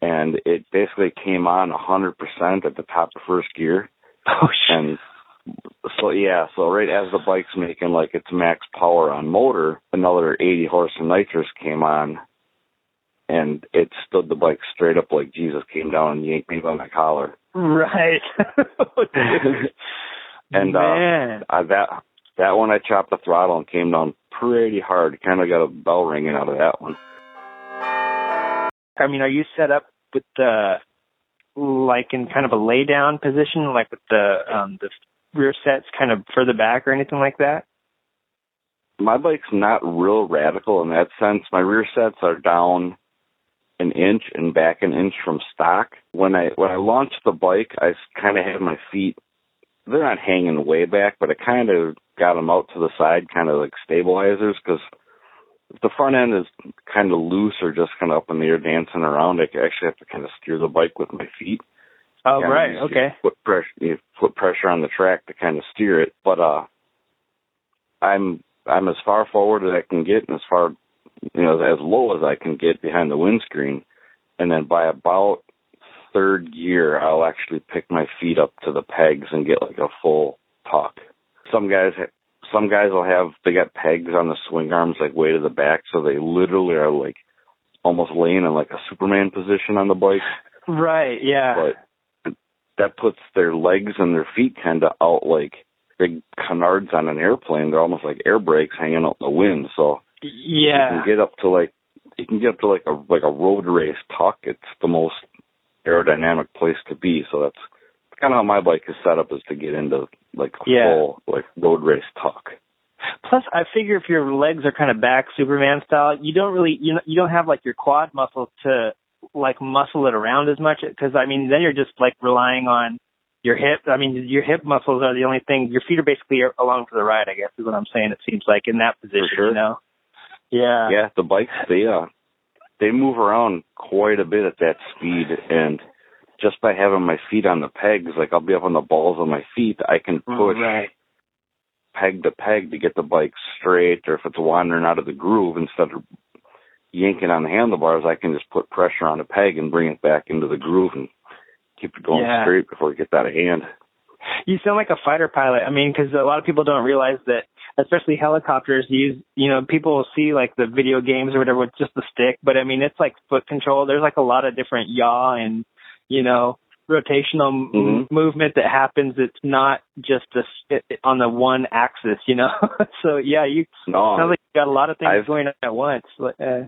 and it basically came on a 100% at the top of first gear. Oh shit. And so yeah, so right as the bike's making like its max power on motor, another 80 horse of nitrous came on, and it stood the bike straight up like Jesus came down and yanked me by my collar. Right. and uh, I, that that one I chopped the throttle and came down pretty hard. Kind of got a bell ringing out of that one. I mean, are you set up with the like in kind of a lay down position, like with the um the rear sets kind of further back or anything like that? My bike's not real radical in that sense. My rear sets are down an inch and back an inch from stock. When I when I launched the bike, I kind of had my feet. They're not hanging way back, but I kind of got them out to the side, kind of like stabilizers, because if the front end is kind of loose or just kind of up in the air dancing around, I actually have to kind of steer the bike with my feet. Oh, Kinda right. Okay. Foot pressure, you put pressure on the track to kind of steer it. But uh, I'm I'm as far forward as I can get, and as far you know as low as I can get behind the windscreen, and then by about third gear, I'll actually pick my feet up to the pegs and get like a full tuck. Some guys some guys will have they got pegs on the swing arms like way to the back, so they literally are like almost laying in like a Superman position on the bike. Right. Yeah. But that puts their legs and their feet kind of out like big canards on an airplane. They're almost like air brakes hanging out in the wind. So yeah, you can get up to like you can get up to like a like a road race tuck. It's the most aerodynamic place to be. So that's kind of how my bike is set up is to get into like Yeah. full like road race tuck. Plus, I figure if your legs are kind of back Superman style, you don't really you know, you don't have like your quad muscle to like muscle it around as much because I mean then you're just like relying on your hip. I mean your hip muscles are the only thing. Your feet are basically along for the ride. I guess is what I'm saying. It seems like in that position, sure. you know. Yeah. yeah, the bikes they uh they move around quite a bit at that speed and just by having my feet on the pegs, like I'll be up on the balls of my feet, I can oh, push Right. peg to peg to get the bike straight or if it's wandering out of the groove instead of yanking on the handlebars, I can just put pressure on the peg and bring it back into the groove and keep it going Yeah. straight before it gets out of hand. You sound like a fighter pilot. I mean, because a lot of people don't realize that, especially helicopters use, you know, people will see like the video games or whatever with just the stick, but I mean, it's like foot control. There's like a lot of different yaw and, you know, rotational m- Mhm. movement that happens. It's not just a, it- on the one axis, you know? so yeah, you No, sounds like you got a lot of things I've- going on at once. Uh,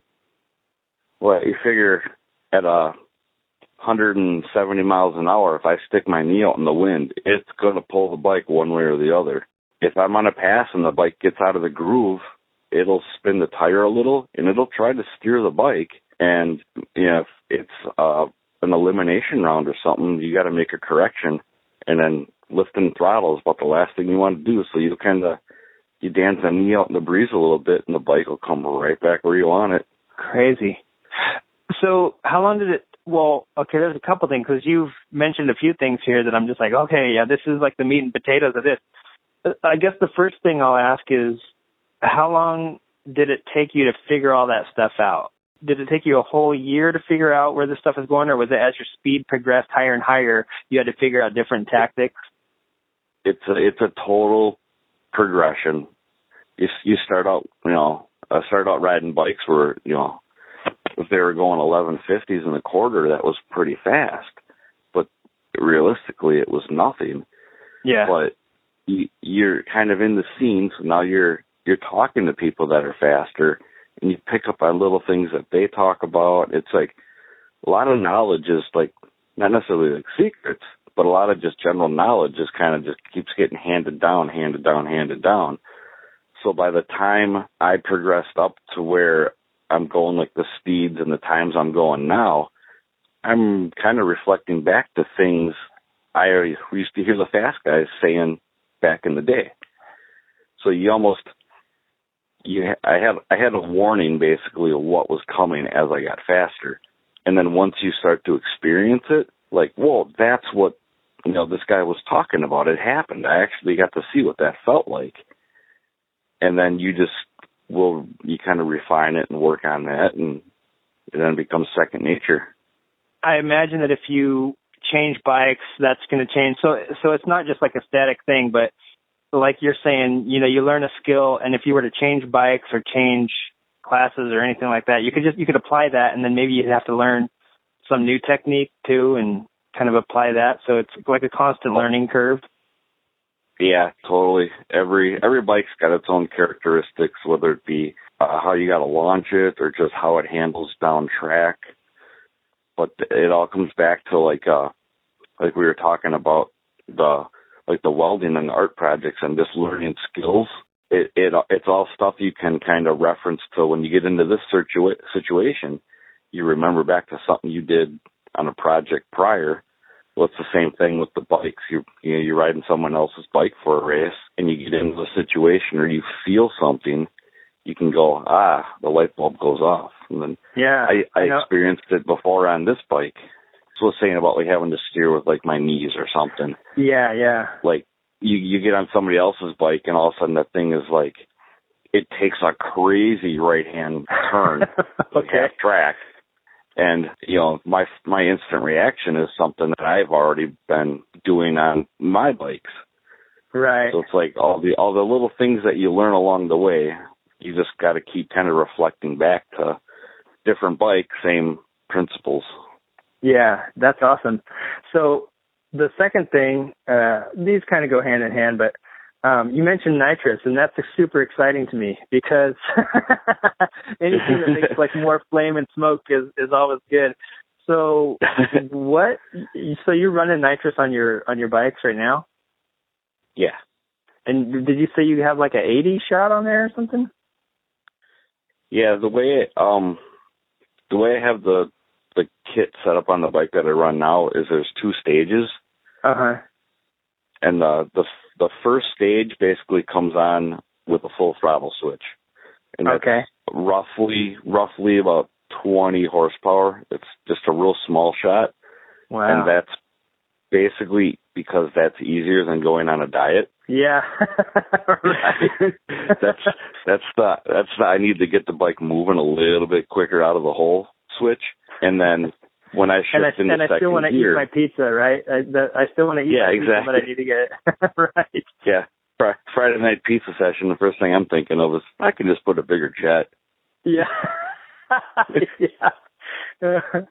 Well, you figure at a 170 miles an hour, if I stick my knee out in the wind, it's going to pull the bike one way or the other. If I'm on a pass and the bike gets out of the groove, it'll spin the tire a little and it'll try to steer the bike. And you know, if it's uh, an elimination round or something, you got to make a correction. And then lifting throttle is about the last thing you want to do. So you kind of you dance the knee out in the breeze a little bit, and the bike will come right back where you want it. Crazy. So, how long did it? Well, okay, there's a couple things because you've mentioned a few things here that I'm just like, okay, yeah, this is like the meat and potatoes of this. I guess the first thing I'll ask is, how long did it take you to figure all that stuff out? Did it take you a whole year to figure out where this stuff is going, or was it as your speed progressed higher and higher, you had to figure out different tactics? it's a it's a total progression. You you start out, you know, I started out riding bikes where you know if they were going 1150s in the quarter, that was pretty fast. But realistically, it was nothing. Yeah. But you, you're kind of in the scene, so now you're you're talking to people that are faster, and you pick up on little things that they talk about. It's like a lot of knowledge is like not necessarily like secrets, but a lot of just general knowledge just kind of just keeps getting handed down, handed down, handed down. So by the time I progressed up to where I'm going like the speeds and the times I'm going now, I'm kind of reflecting back to things I used to hear the fast guys saying back in the day. So you almost you I had I had a warning basically of what was coming as I got faster. And then once you start to experience it, like, whoa, that's what you know, this guy was talking about it happened. I actually got to see what that felt like. And then you just will, you kind of refine it and work on that and it then becomes second nature. I imagine that if you change bikes, that's going to change. So, so it's not just like a static thing, but like you're saying, you know, you learn a skill and if you were to change bikes or change classes or anything like that, you could just, you could apply that and then maybe you'd have to learn some new technique too and kind of apply that. So it's like a constant learning curve. Yeah, totally. Every every bike's got its own characteristics, whether it be uh, how you got to launch it or just how it handles down track. But it all comes back to like uh like we were talking about the like the welding and art projects and just learning skills. It it it's all stuff you can kind of reference to when you get into this situa- situation. You remember back to something you did on a project prior well, it's the same thing with the bikes. You you know, you're riding someone else's bike for a race, and you get into a situation or you feel something, you can go, ah, the light bulb goes off. And then yeah, I, I experienced it before on this bike. Was saying about like having to steer with like my knees or something. Yeah, yeah. Like you you get on somebody else's bike and all of a sudden that thing is like it takes a crazy right hand turn okay. half track and you know, my my instant reaction is something that I've already been doing on my bikes. Right. So it's like all the all the little things that you learn along the way. You just got to keep kind of reflecting back to different bikes, same principles. Yeah, that's awesome. So the second thing, uh, these kind of go hand in hand, but um, you mentioned nitrous, and that's super exciting to me because anything that makes like more flame and smoke is is always good. So, what? So you're running nitrous on your on your bikes right now? Yeah. And did you say you have like a 80 shot on there or something? Yeah, the way it, um the way I have the the kit set up on the bike that I run now is there's two stages. Uh huh. And the the the first stage basically comes on with a full throttle switch. And okay. roughly roughly about 20 horsepower. It's just a real small shot. Wow. And that's basically because that's easier than going on a diet. Yeah. that's that's the that's the I need to get the bike moving a little bit quicker out of the hole switch. And then when I shift and I, into and I still want to eat my pizza, right? I, the, I still want to eat yeah, exactly. pizza, but I need to get it right. Yeah, Fr- Friday night pizza session. The first thing I'm thinking of is I can just put a bigger jet. Yeah, yeah. and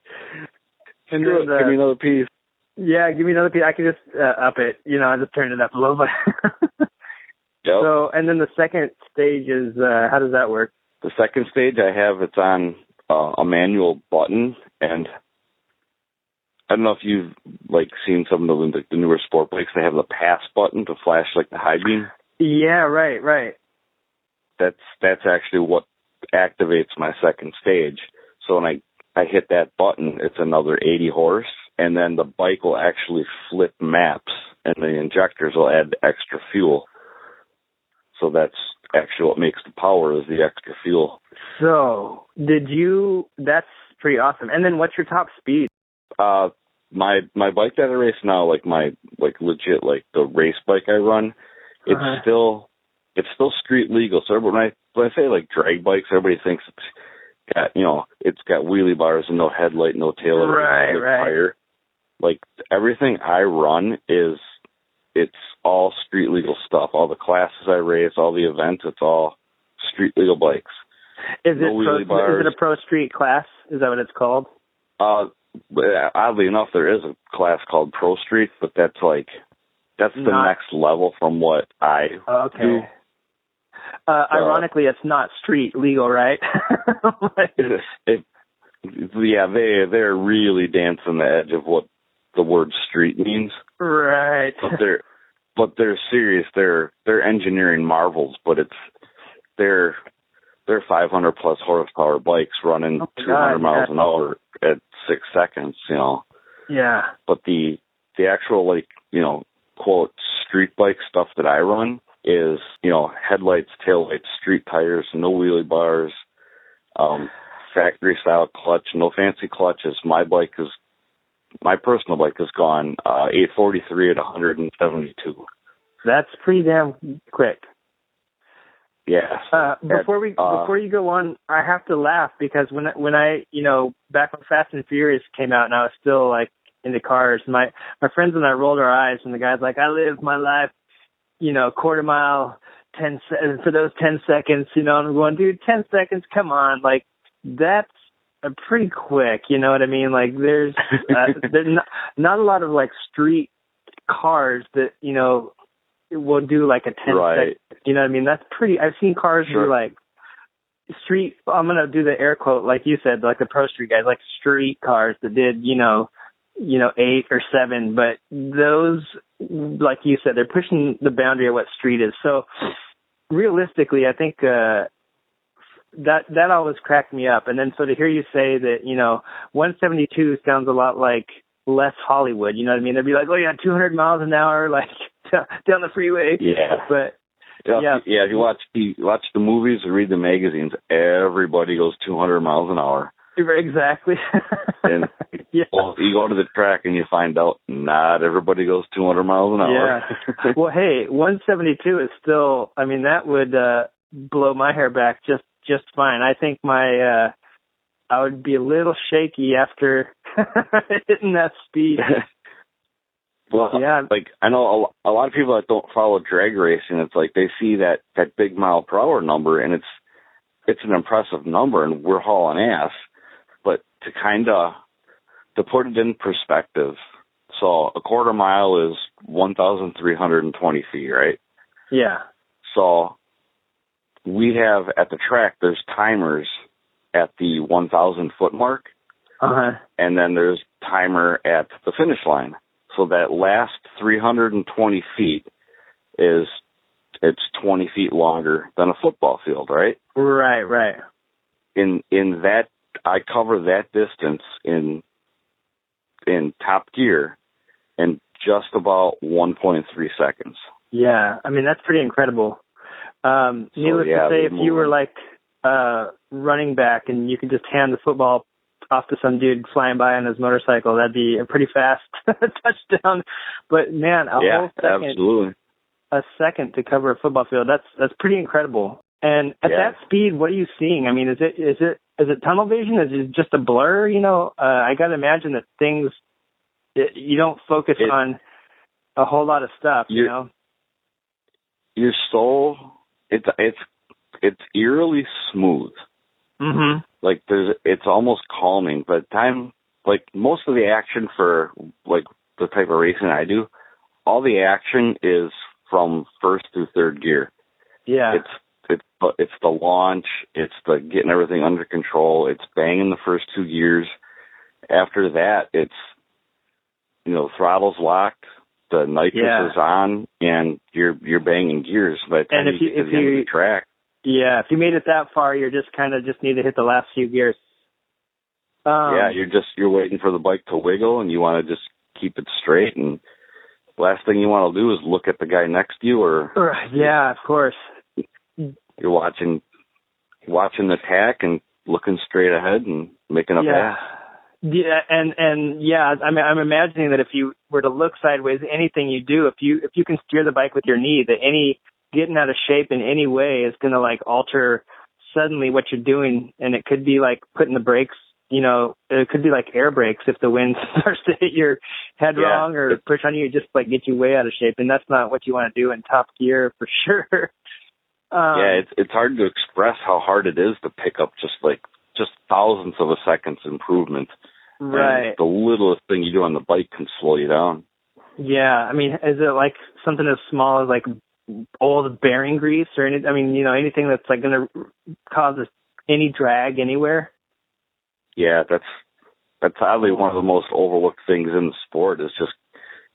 then the, give me another piece. Yeah, give me another piece. I can just uh, up it. You know, I just turn it up a little bit. Yep. So, and then the second stage is uh, how does that work? The second stage I have it's on uh, a manual button, and I don't know if you've like seen some of the, the newer sport bikes. They have the pass button to flash like the high beam. Yeah, right, right. That's that's actually what activates my second stage. So when I I hit that button, it's another 80 horse, and then the bike will actually flip maps, and the injectors will add extra fuel. So that's actually what makes the power is the extra fuel. So, did you? That's pretty awesome. And then, what's your top speed? Uh, my my bike that I race now, like my like legit like the race bike I run, it's Uh-huh. still it's still street legal. So when I when I say like drag bikes, everybody thinks it's got you know it's got wheelie bars and no headlight, no tail, light, Right, right. tire. Like everything I run is it's all street legal stuff. All the classes I race, all the events, it's all street legal bikes. Is it No pro, bars. is it a pro street class? Is that what it's called? Uh, oddly enough, there is a class called Pro Street, but that's like that's the Not- next level from what I Okay. do. Uh, So- ironically, it's not street legal, right? Like- It, it, yeah, they they're really dancing the edge of what the word street means, right. but they're but they're serious. They're they're engineering marvels, but it's they're they're 500 plus horsepower bikes running Oh 200 God, miles yeah. an hour at six seconds. You know. Yeah. but the the actual like you know quote street bike stuff that I run is you know headlights, taillights, street tires, no wheelie bars, um, factory style clutch, no fancy clutches. My bike is my personal bike has gone uh, 843 at 172. That's pretty damn quick. Yes. Uh, before we uh, before you go on, I have to laugh because when when I you know back when Fast and Furious came out and I was still like into cars, my my friends and I rolled our eyes and the guy's like, I live my life, you know, quarter mile, ten se- for those ten seconds, you know, and I'm going, dude, ten seconds, come on, like that's pretty quick, you know what I mean? Like there's uh, there's not, not a lot of like street cars that you know will do like a 10 Right. second, you know what I mean? That's pretty, I've seen cars Sure. do like street, I'm going to do the air quote, like you said, like the pro street guys, like street cars that did, you know, you know, eight or seven, but those, like you said, they're pushing the boundary of what street is. So realistically, I think, uh, that that always cracked me up. And then so to hear you say that, you know, 172 sounds a lot like less Hollywood. You know what I mean? They'd be like, oh yeah, 200 miles an hour, like down the freeway. Yeah. But Yeah, Yeah. yeah. If you watch you watch the movies or read the magazines, everybody goes 200 miles an hour. exactly. And yeah. well, you go to the track and you find out not everybody goes 200 miles an hour. Yeah. well, hey, 172 is still. I mean, that would uh blow my hair back just just fine. I think my uh I would be a little shaky after hitting that speed. well, Yeah. like I know a, a lot of people that don't follow drag racing. It's like they see that that big mile per hour number, and it's it's an impressive number, and we're hauling ass. But to kind of to put it in perspective, so a quarter mile is 1,320 feet, right? Yeah. So we have at the track, there's timers at the 1,000 foot mark, Uh huh. and then there's timer at the finish line. So that last 320 feet is it's 20 feet longer than a football field, right? Right. Right. In in that I cover that distance in in top gear in just about 1.3 seconds. Yeah, I mean that's pretty incredible. Um, So, needless yeah, to say, if you were like uh running back and you could just hand the football off to some dude flying by on his motorcycle, that'd be a pretty fast touchdown. But man, a yeah, whole second, absolutely. a second to cover a football field, that's that's pretty incredible. And at Yeah. that speed, what are you seeing? I mean, is it is it is it tunnel vision? Is it just a blur? You know, uh, I got to imagine that things it, you don't focus It- on a whole lot of stuff. You know. You're so it's it's it's eerily smooth. hmm like there's it's almost calming but time like most of the action for like the type of racing I do all the action is from first through third gear Yeah. it's it's the- it's the launch it's the getting everything under control it's banging the first two gears after that it's you know throttle's locked the nitrous Yeah. is on and you're you're banging gears by the time And if you you- get to if the end of you- the track Yeah, if you made it that far, you're just kind of just need to hit the last few gears. Um, yeah, you're just you're waiting for the bike to wiggle, and you want to just keep it straight. And last thing you want to do is look at the guy next to you, or yeah, of course. you're watching watching the tack and looking straight ahead and making a yeah. pass. Yeah, and and yeah, I mean, I'm imagining that if you were to look sideways, anything you do, if you if you can steer the bike with your knee, that any getting out of shape in any way is going to like alter suddenly what you're doing, and it could be like putting the brakes. You know, it could be like air brakes if the wind starts to hit your head Yeah. wrong or push on you, just like get you way out of shape, and that's not what you want to do in top gear for sure. Um, yeah, it's it's hard to express how hard it is to pick up just like just thousandths of a second's improvement. And right. the littlest thing you do on the bike can slow you down. Yeah, I mean, is it like something as small as like old bearing grease or any? I mean, you know, anything that's like going to cause any drag anywhere? Yeah, that's that's probably one of the most overlooked things in the sport is just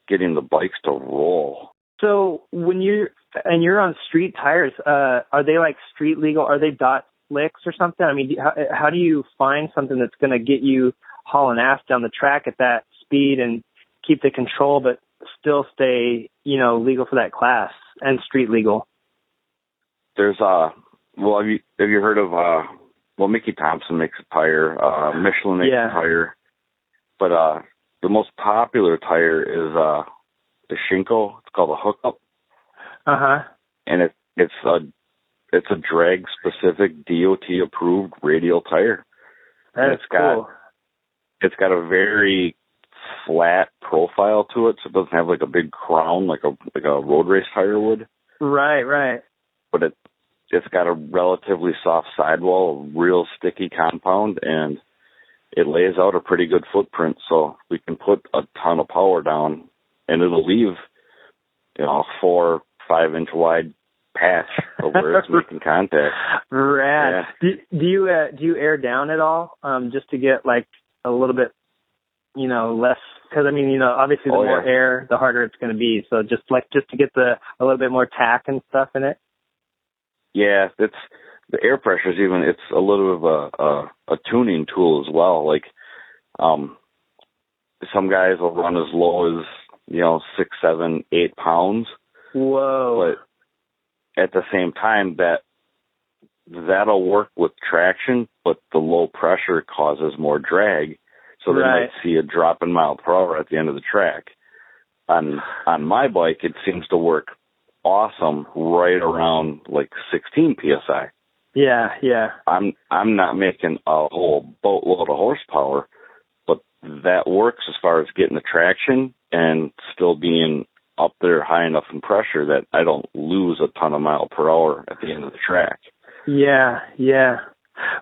getting the bikes to roll. So when you and you're on street tires, uh, are they like street legal? Are they dot slicks or something? I mean, how, how do you find something that's going to get you hauling ass down the track at that speed and keep the control, but still stay, you know, legal for that class and street legal? there's uh well have you have you heard of uh well Mickey Thompson makes a tire, uh Michelin makes Yeah. a tire. But uh the most popular tire is uh the Shinko. It's called a hookup, Uh huh. and it it's a it's a drag specific DOT approved radial tire. That's cool. It's got a very flat profile to it, so it doesn't have like a big crown like a like a road race tire would. Right, right. But it it's got a relatively soft sidewall, a real sticky compound, and it lays out a pretty good footprint. So we can put a ton of power down, and it'll leave you know a four five inch wide patch of where it's making contact. Rad. Do, do you uh, do you air down at all, um, just to get like a little bit, you know, less? Because I mean, you know, obviously the Oh, more yeah. air, the harder it's going to be. So just like just to get the a little bit more tack and stuff in it. Yeah, it's the air pressure is even it's a little bit of a, a a tuning tool as well. Like um some guys will run as low as, you know, six, seven, eight pounds, Whoa. but at the same time that that'll work with traction, but the low pressure causes more drag. So they Right. might see a drop in mile per hour at the end of the track. On on my bike it seems to work awesome right around like 16 psi. yeah, yeah. I'm I'm not making a whole boatload of horsepower, but that works as far as getting the traction and still being up there high enough in pressure that I don't lose a ton of mile per hour at the end of the track. Yeah, yeah.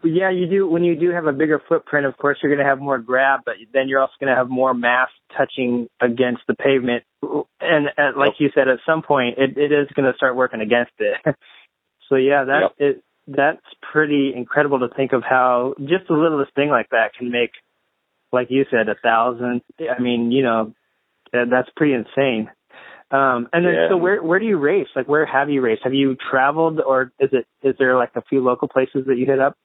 Well, yeah, you do. When you do have a bigger footprint, of course, you're going to have more grab, but then you're also going to have more mass touching against the pavement. And, and like you said, at some point, it, it is going to start working against it. so yeah, that Yep. it that's pretty incredible to think of how just the littlest thing like that can make, like you said, a thousand. I mean, you know, that's pretty insane. Um, and then, Yeah. so where where do you race? Like, where have you raced? Have you traveled, or is it is there like a few local places that you hit up?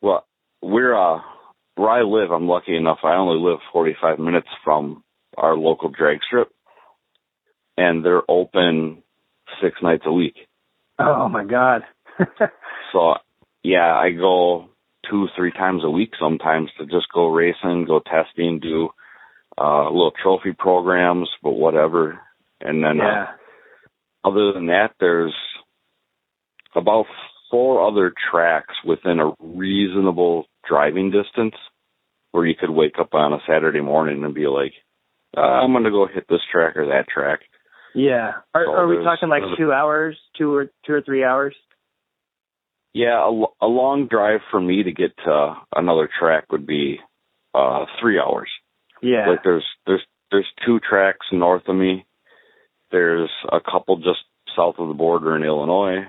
Well, we're uh where I live, I'm lucky enough I only live 45 minutes from our local drag strip and they're open 6 nights a week. Oh my God! So yeah, I go two, three times a week sometimes to just go racing, go testing, do uh little trophy programs, but whatever. And then yeah, uh, other than that, there's about four other tracks within a reasonable driving distance where you could wake up on a Saturday morning and be like, uh, I'm going to go hit this track or that track. yeah. Are, So are we talking like two hours, two or two or three hours? Yeah, a, a long drive for me to get to another track would be uh three hours. Yeah, Like there's there's there's two tracks north of me. There's a couple just south of the border in Illinois.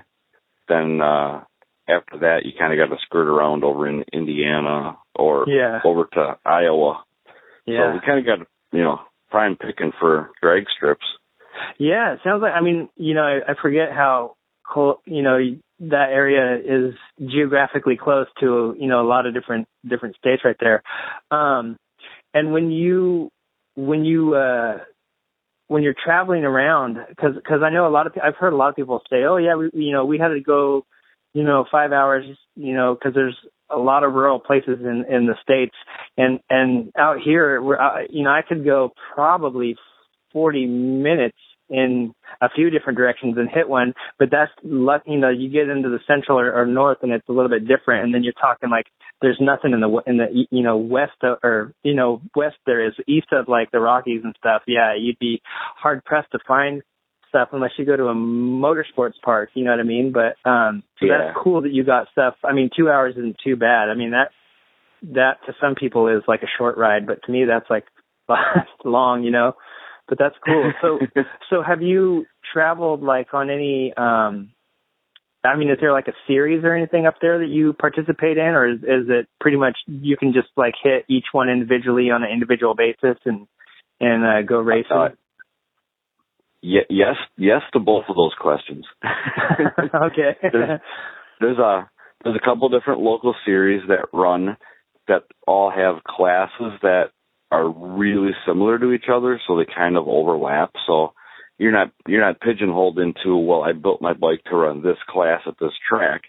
Then uh after that you kind of got to skirt around over in Indiana or yeah, over to Iowa. Yeah. So we kind of got you know prime picking for drag strips. Yeah, it sounds like. I mean, you know, I, I forget how close. You know, that area is geographically close to you know a lot of different different states right there. Um, and when you when you uh when you're traveling around, because because I know a lot of I've heard a lot of people say, oh yeah, we you know we had to go, you know, five hours, you know, because there's a lot of rural places in in the states, and and out here, we're uh, you know I could go probably 40 minutes in a few different directions and hit one, but that's. You know, you get into the central or, or north, and it's a little bit different. And then you're talking like there's nothing in the in the you know west of, or you know west there is east of like the Rockies and stuff. Yeah, you'd be hard pressed to find stuff unless you go to a motorsports park. You know what I mean? But um, so Yeah. that's cool that you got stuff. I mean, two hours isn't too bad. I mean that that to some people is like a short ride, but to me that's like last long. You know but that's cool. So, so have you traveled like on any? um I mean, is there like a series or anything up there that you participate in, or is, is it pretty much you can just like hit each one individually on an individual basis and and uh, go racing? Uh, Ye- yes, yes to both of those questions. okay. There's- there's a there's a couple different local series that run that all have classes that are really similar to each other, so they kind of overlap. So you're not you're not pigeonholed into well, I built my bike to run this class at this track,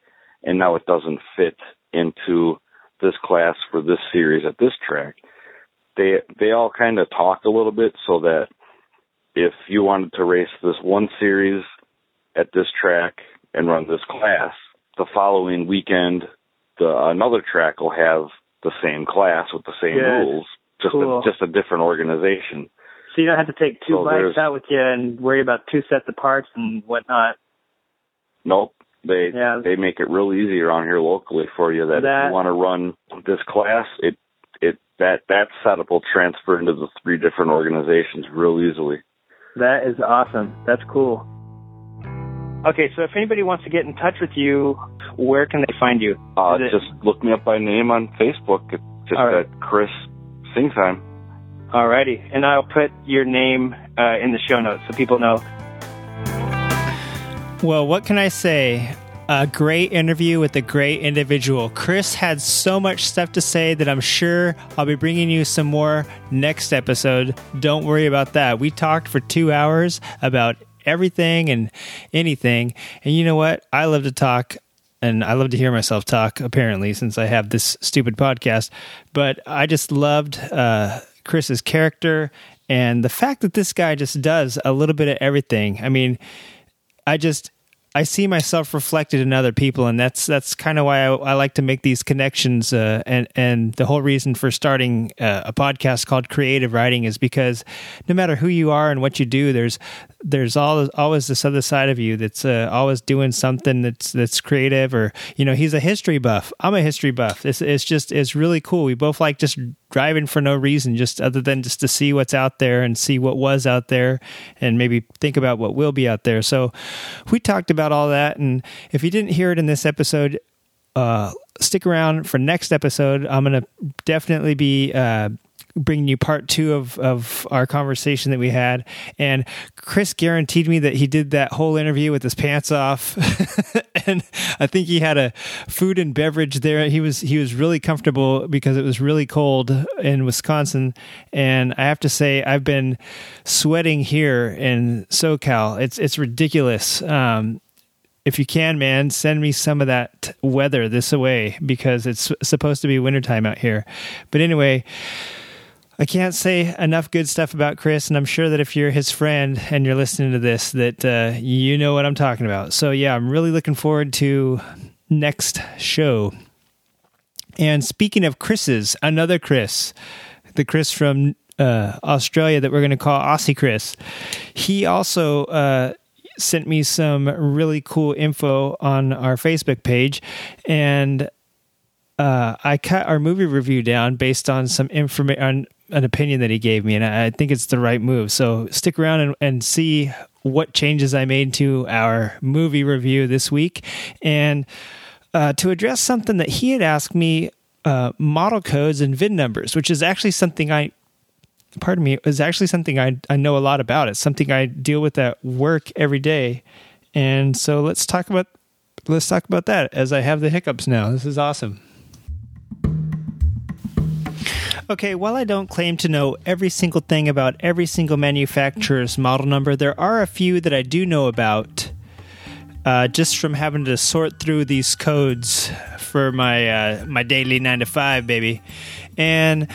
and now it doesn't fit into this class for this series at this track. they they all kind of talk a little bit so that if you wanted to race this one series at this track and run this class, the following weekend the another track will have the same class with the same rules, just Cool. a, just a different organization. So you don't have to take two So bikes out with you and worry about two sets of parts and whatnot. Nope. They Yeah. they make it real easy around here locally for you that, if you want to run this class, it it that that setup will transfer into the three different organizations real easily. That is awesome. That's cool. Okay, so if anybody wants to get in touch with you, where can they find you? Uh, it- just look me up by name on Facebook. It's just right. at Chris Singtime. Alrighty, and I'll put your name uh, in the show notes so people know. Well, what can I say? A great interview with a great individual. Chris had so much stuff to say that I'm sure I'll be bringing you some more next episode. Don't worry about that. We talked for two hours about everything and anything. And you know what? I love to talk and I love to hear myself talk, apparently, since I have this stupid podcast. But I just loved uh, Chris's character and the fact that this guy just does a little bit of everything. I mean, I just I see myself reflected in other people, and that's that's kind of why I, I like to make these connections. Uh, and and the whole reason for starting uh, a podcast called Creative Writing is because no matter who you are and what you do, there's there's always always this other side of you that's uh, always doing something that's that's creative. Or you know, he's a history buff. I'm a history buff. It's it's just it's really cool. We both like just driving for no reason, just other than just to see what's out there and see what was out there, and maybe think about what will be out there. So we talked about all that, and if you didn't hear it in this episode, uh, stick around for next episode. I'm gonna definitely be. Uh, bringing you part two of, of our conversation that we had. And chris guaranteed me that he did that whole interview with his pants off. And i think he had a food and beverage there. He was he was really comfortable because it was really cold in wisconsin. And i have to say i've been sweating here in socal. It's it's ridiculous. Um if you can, man, send me some of that weather this away because it's supposed to be wintertime out here. But anyway, I can't say enough good stuff about Chris, and I'm sure that if you're his friend and you're listening to this, that uh, you know what I'm talking about. So yeah, I'm really looking forward to next show. And speaking of Chris's, another Chris, the Chris from uh, Australia that we're going to call Aussie Chris, he also uh, sent me some really cool info on our Facebook page, and uh, I cut our movie review down based on some information, on an opinion that he gave me, and I think it's the right move. So stick around and, and see what changes I made to our movie review this week, and uh, to address something that he had asked me, uh, model codes and VIN numbers, which is actually something I pardon me, is actually something I I know a lot about. It's something I deal with at work every day, and so let's talk about let's talk about that as I have the hiccups now. This is awesome. Okay, while I don't claim to know every single thing about every single manufacturer's model number, there are a few that I do know about. Uh, just from having to sort through these codes for my uh, my daily nine to five, baby, and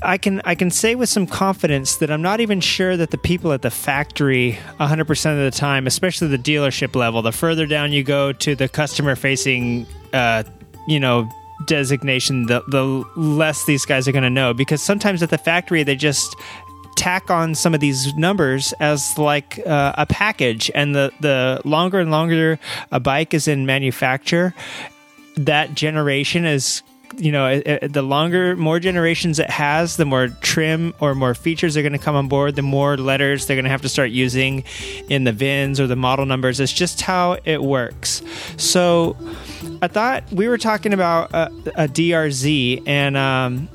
I can I can say with some confidence that I'm not even sure that the people at the factory 100% of the time, especially the dealership level, the further down you go to the customer facing uh, you know designation the the less these guys are going to know because sometimes at the factory they just tack on some of these numbers as like uh, a package and the the longer and longer a bike is in manufacture that generation is you know it, it- the longer more generations it has the more trim or more features are going to come on board the more letters they're going to have to start using in the vins or the model numbers it's just how it works so i thought we were talking about a, a drz and um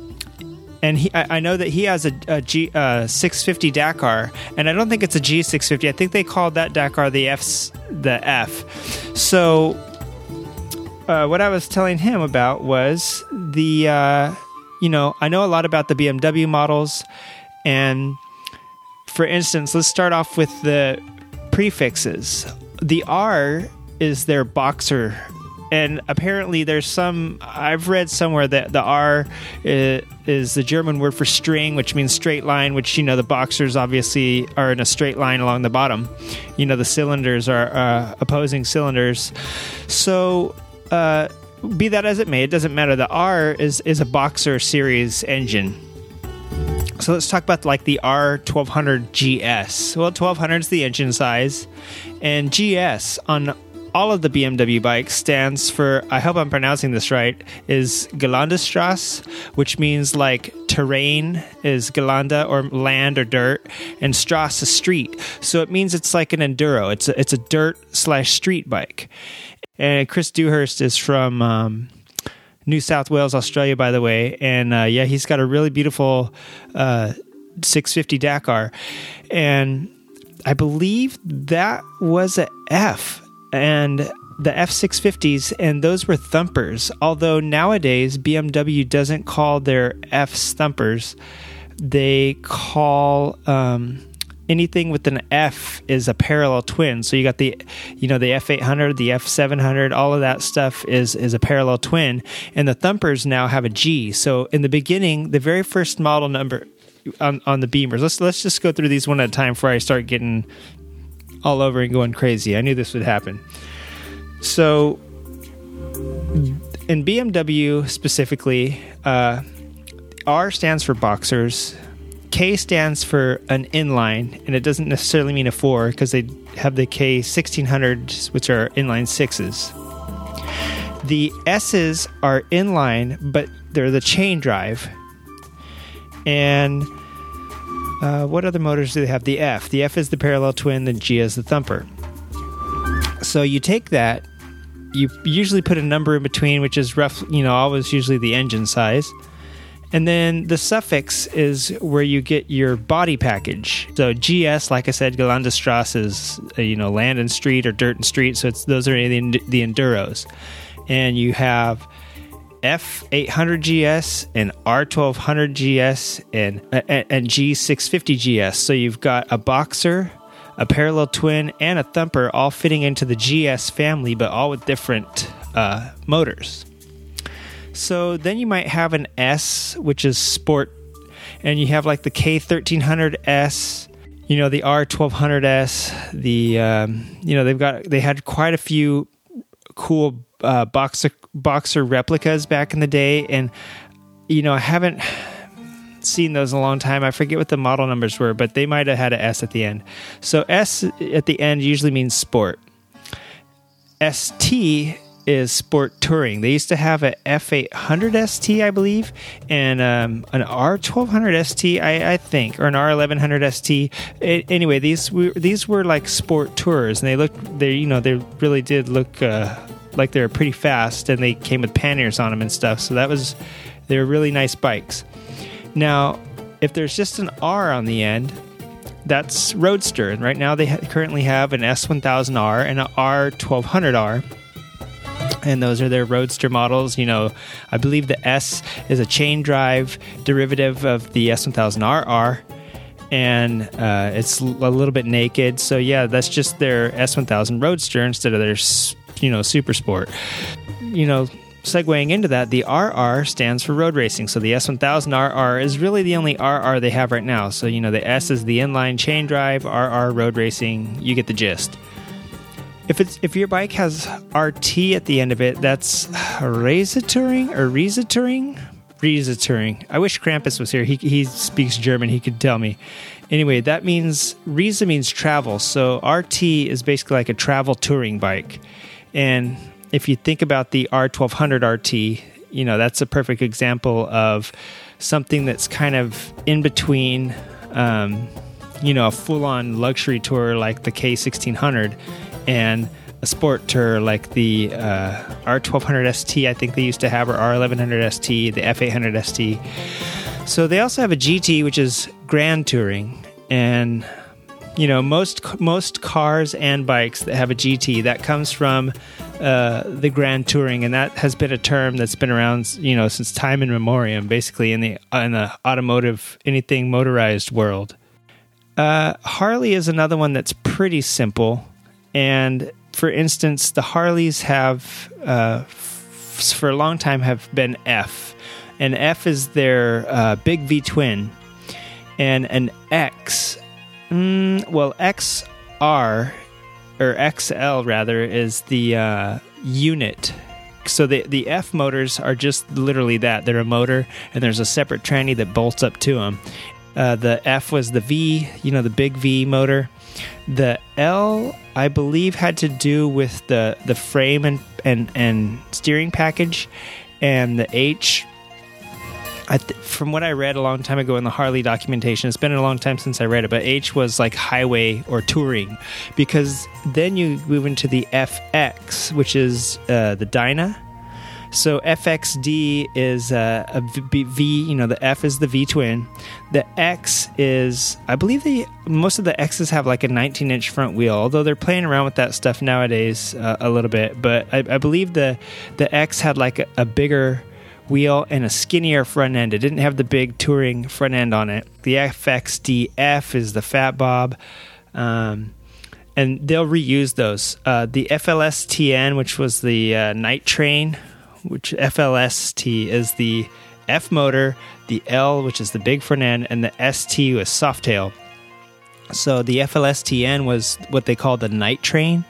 and he, I, know that he has a, a G uh, 650 Dakar, and I don't think it's a G650. I think they called that Dakar the F, the F. So, uh, what I was telling him about was the, uh, you know, I know a lot about the BMW models, and for instance, let's start off with the prefixes. The R is their boxer and apparently there's some I've read somewhere that the R is, is the German word for string, which means straight line. Which you know the boxers obviously are in a straight line along the bottom. You know the cylinders are uh, opposing cylinders. So. Uh, be that as it may, it doesn't matter. The R is is a Boxer series engine. So let's talk about like the R1200 GS. Well, 1200 is the engine size, and GS on all of the BMW bikes stands for, I hope I'm pronouncing this right, is Gelandestrasse, which means like terrain is Gelanda or land or dirt, and Strasse is street. So it means it's like an enduro. It's a, it's a dirt slash street bike. And Chris Dewhurst is from um, New South Wales, Australia, by the way. And uh, yeah, he's got a really beautiful uh, 650 Dakar. And I believe that was a F. And the F650s, and those were thumpers. Although nowadays BMW doesn't call their Fs thumpers, they call um, anything with an F is a parallel twin. So you got the, you know, the F800, the F700, all of that stuff is is a parallel twin, and the thumpers now have a G. So in the beginning, the very first model number on on the Beamers. Let's let's just go through these one at a time before I start getting all over and going crazy. I knew this would happen. So in BMW specifically, uh, R stands for boxers. K stands for an inline, and it doesn't necessarily mean a four because they have the K 1600s, which are inline sixes. The S's are inline, but they're the chain drive. And uh, what other motors do they have? The F. The F is the parallel twin, the G is the thumper. So you take that, you usually put a number in between, which is rough, you know, always usually the engine size. And then the suffix is where you get your body package. So GS, like I said, Gelandestrasse is uh, you know land and street or dirt and street. So it's those are the, the enduros, and you have F800 GS and R1200 GS and and, and G650 GS. So you've got a boxer, a parallel twin, and a thumper all fitting into the GS family, but all with different uh, motors. So then you might have an S, which is sport, and you have like the K1300S, you know, the R1200S, the, um, you know, they've got, they had quite a few cool uh, boxer, boxer replicas back in the day. And, you know, I haven't seen those in a long time. I forget what the model numbers were, but they might have had an S at the end. So S at the end usually means sport. ST is sport touring. They used to have a F800 ST, I believe, and um, an R1200 ST, I, I, think, or an R1100 ST. It, anyway, these were, these were like sport tours, and they looked they you know they really did look uh, like they were pretty fast, and they came with panniers on them and stuff. So that was they were really nice bikes. Now, if there's just an R on the end, that's Roadster. And right now they ha- currently have an S1000R and an R1200R and those are their roadster models. You know, I believe the S is a chain drive derivative of the S1000RR, and uh, it's a little bit naked. So yeah, that's just their S1000 Roadster instead of their you know Super Sport. You know. Segueing into that, the RR stands for road racing. So the S1000RR is really the only RR they have right now. So, you know, the S is the inline chain drive, RR road racing. You get the gist. If it's if your bike has RT at the end of it, that's Touring or Touring, Touring. I wish Krampus was here. He he speaks German. He could tell me. Anyway, that means Riese means travel. So RT is basically like a travel touring bike. And if you think about the R1200 RT, you know that's a perfect example of something that's kind of in between. Um, you know, a full-on luxury tour like the K1600 and a sport tour like the uh, R1200 ST, I think they used to have, or R1100 ST, the F800 ST. So they also have a GT, which is Grand Touring, and you know most most cars and bikes that have a GT that comes from uh, the Grand Touring, and that has been a term that's been around you know since time in memoriam, basically in the in the automotive anything motorized world. Uh, Harley is another one that's pretty simple and for instance, the Harleys have uh, f- for a long time have been F, and F is their uh, big V twin, and an X. Mm, well, XR or XL rather is the uh, unit. So the the F motors are just literally that. They're a motor, and there's a separate tranny that bolts up to them. Uh, the F was the V, you know, the big V motor. The L, I believe, had to do with the the frame and and and steering package, and the H. Th- from what I read a long time ago in the Harley documentation, it's been a long time since I read it, but H was like highway or touring, because then you move into the FX, which is uh, the Dyna. So FXD is uh, a v, v, you know, the F is the V twin. The X is, I believe the most of the X's have like a 19 inch front wheel, although they're playing around with that stuff nowadays uh, a little bit. But I, I, believe the the X had like a, a bigger wheel and a skinnier front end. It didn't have the big touring front end on it. The FXDF is the Fat Bob. Um, and they'll reuse those. Uh, the FLSTN, which was the uh, night train, which FLST is the F motor, the L, which is the big front end, and the ST was softail. So the FLSTN was what they call the night train,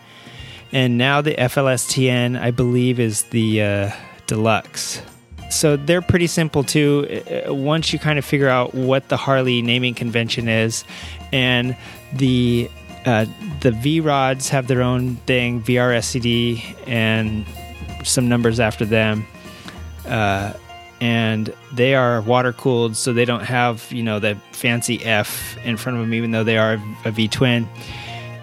and now the FLSTN, I believe, is the uh, deluxe. So they're pretty simple too. Uh, once you kind of figure out what the Harley naming convention is, and the uh, the V rods have their own thing, VRSCD, and some numbers after them. Uh, and they are water cooled, so they don't have you know the fancy F in front of them, even though they are a V twin.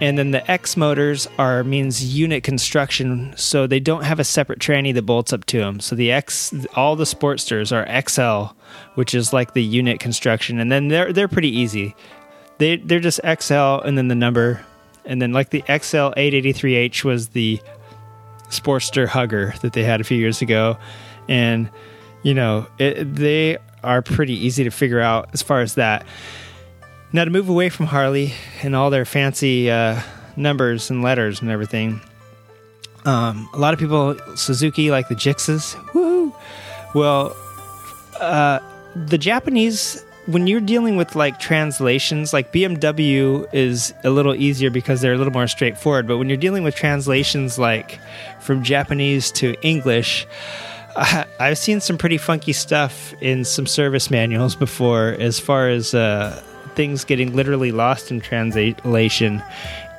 And then the X motors are means unit construction, so they don't have a separate tranny that bolts up to them. So the X, all the Sportsters are XL, which is like the unit construction, and then they're they're pretty easy. They they're just XL and then the number, and then like the XL 883H was the Sportster Hugger that they had a few years ago, and you know it, they are pretty easy to figure out as far as that. Now to move away from Harley and all their fancy uh, numbers and letters and everything, um, a lot of people Suzuki like the Gixxers. Woo! Well, uh, the Japanese when you're dealing with like translations, like BMW is a little easier because they're a little more straightforward. But when you're dealing with translations like from Japanese to English, I, I've seen some pretty funky stuff in some service manuals before, as far as uh, things getting literally lost in translation.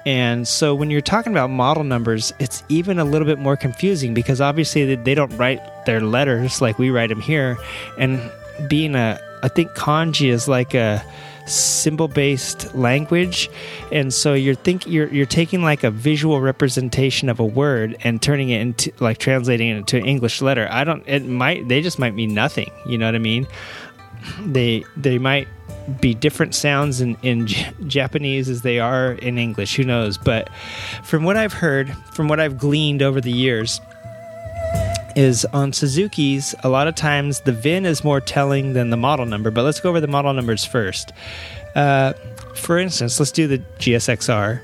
And so when you're talking about model numbers, it's even a little bit more confusing because obviously they don't write their letters like we write them here. And being a I think kanji is like a symbol based language. And so you're think you're you're taking like a visual representation of a word and turning it into like translating it into an english letter. I don't it might they just might mean nothing you know what i mean? They they might be different sounds in in J- japanese as they are in english who knows? But from what i've heard from what i've gleaned over the years is on Suzuki's, a lot of times the VIN is more telling than the model number, but let's go over the model numbers first. Uh, for instance, let's do the GSXR.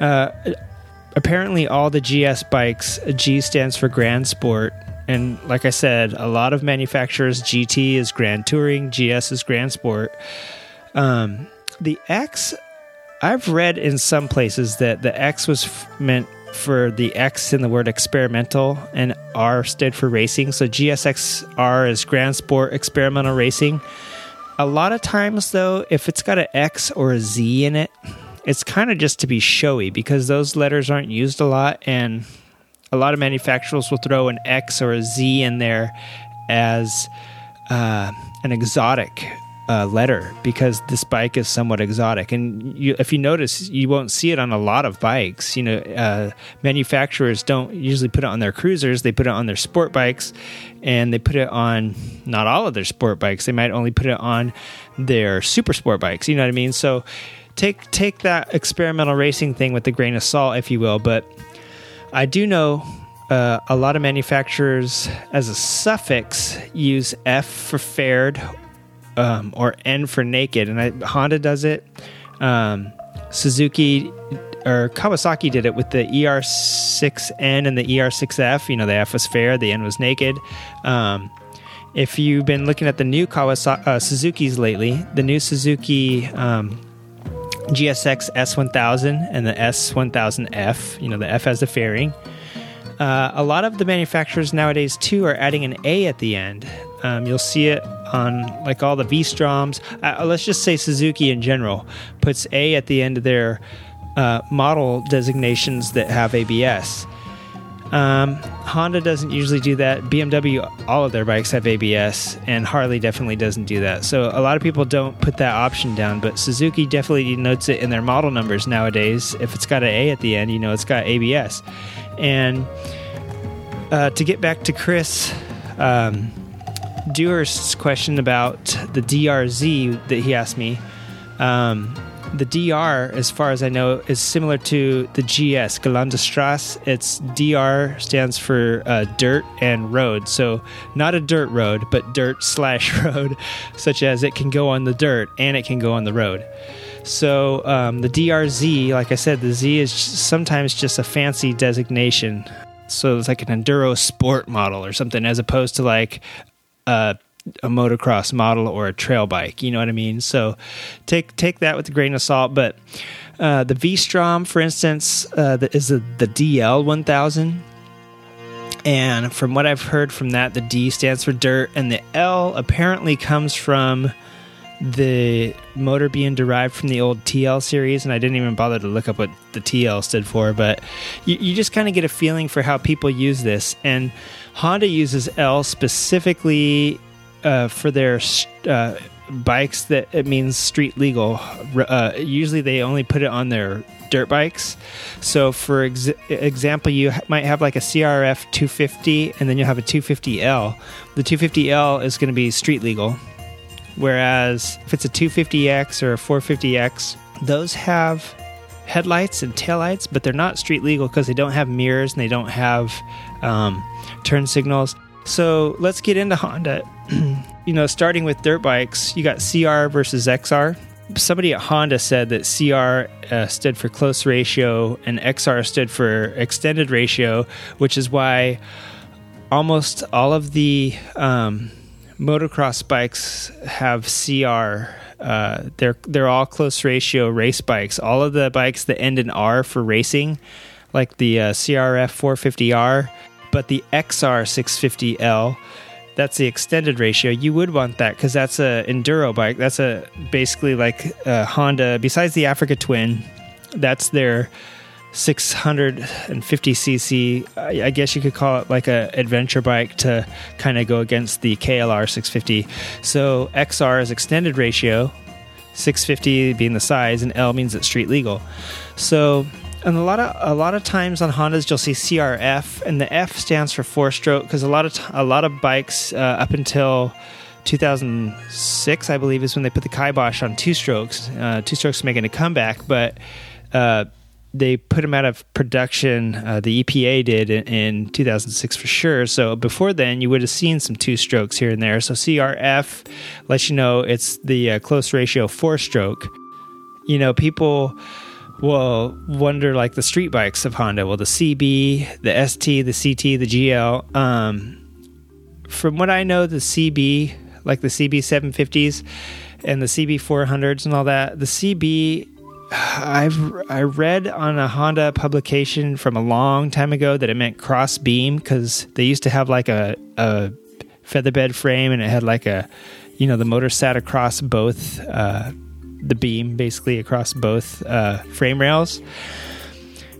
Uh, apparently, all the GS bikes, G stands for Grand Sport. And like I said, a lot of manufacturers, GT is Grand Touring, GS is Grand Sport. Um, the X, I've read in some places that the X was f- meant for the X in the word experimental, and R stood for racing. So GSXR is Grand Sport Experimental Racing. A lot of times, though, if it's got an X or a Z in it, it's kind of just to be showy because those letters aren't used a lot, and a lot of manufacturers will throw an X or a Z in there as uh, an exotic uh, letter because this bike is somewhat exotic. And you, if you notice, you won't see it on a lot of bikes. You know, uh, manufacturers don't usually put it on their cruisers; they put it on their sport bikes, and they put it on not all of their sport bikes. They might only put it on their super sport bikes. You know what I mean? So take take that experimental racing thing with a grain of salt, if you will. But I do know uh, a lot of manufacturers, as a suffix, use F for fared um, or N for naked, and I, Honda does it. Um, Suzuki or Kawasaki did it with the ER6N and the ER6F. You know, the F was fair, the N was naked. Um, if you've been looking at the new Kawasaki uh, Suzuki's lately, the new Suzuki um, GSX S1000 and the S1000F, you know, the F has the fairing. Uh, a lot of the manufacturers nowadays too are adding an A at the end. Um, you'll see it on like all the V-Stroms. Uh, let's just say Suzuki in general puts A at the end of their uh, model designations that have ABS. Um, Honda doesn't usually do that. BMW, all of their bikes have ABS, and Harley definitely doesn't do that. So a lot of people don't put that option down, but Suzuki definitely denotes it in their model numbers nowadays. If it's got an A at the end, you know it's got ABS. And uh, to get back to Chris um, Dewhurst's question about the DRZ that he asked me, um, the DR, as far as I know, is similar to the GS, Gelandestrasse. Its DR stands for uh, dirt and road. So, not a dirt road, but dirt slash road, such as it can go on the dirt and it can go on the road. So, um, the DRZ, like I said, the Z is sometimes just a fancy designation. So, it's like an enduro sport model or something, as opposed to like a a motocross model or a trail bike. You know what I mean? So take take that with a grain of salt. But uh, the V Strom, for instance, uh, the, is the, the DL 1000. And from what I've heard from that, the D stands for dirt, and the L apparently comes from the motor being derived from the old TL series, and I didn't even bother to look up what the TL stood for, but you, you just kind of get a feeling for how people use this. And Honda uses L specifically uh, for their uh, bikes that it means street legal. Uh, usually, they only put it on their dirt bikes. So, for ex- example, you might have like a CRF 250, and then you'll have a 250L. The 250L is going to be street legal, whereas if it's a 250X or a 450X, those have headlights and taillights, but they're not street legal because they don't have mirrors and they don't have um, turn signals. So let's get into Honda. you know, starting with dirt bikes, you got CR versus XR. Somebody at Honda said that CR uh, stood for close ratio and XR stood for extended ratio, which is why almost all of the um, motocross bikes have CR. Uh, they're they're all close ratio race bikes. All of the bikes that end in R for racing, like the uh, CRF 450R, but the XR 650L, that's the extended ratio. You would want that because that's a enduro bike. That's a basically like a Honda. Besides the Africa Twin, that's their 650cc. I guess you could call it like a adventure bike to kind of go against the KLR 650. So XR is extended ratio, 650 being the size, and L means it's street legal. So and a lot of a lot of times on Hondas you'll see CRF and the F stands for four stroke because a lot of a lot of bikes uh, up until 2006 I believe is when they put the kibosh on two strokes uh, two strokes making a comeback but uh, they put them out of production uh, the EPA did in, in 2006 for sure. So before then you would have seen some two strokes here and there. So CRF lets you know it's the uh, close ratio four stroke. You know people will wonder like the street bikes of Honda. Well, the CB, the ST, the CT, the GL. Um, from what I know, the CB, like the CB 750s and the CB 400s and all that, the CB. I've I read on a Honda publication from a long time ago that it meant cross beam because they used to have like a, a featherbed frame and it had like a you know the motor sat across both uh, the beam basically across both uh, frame rails.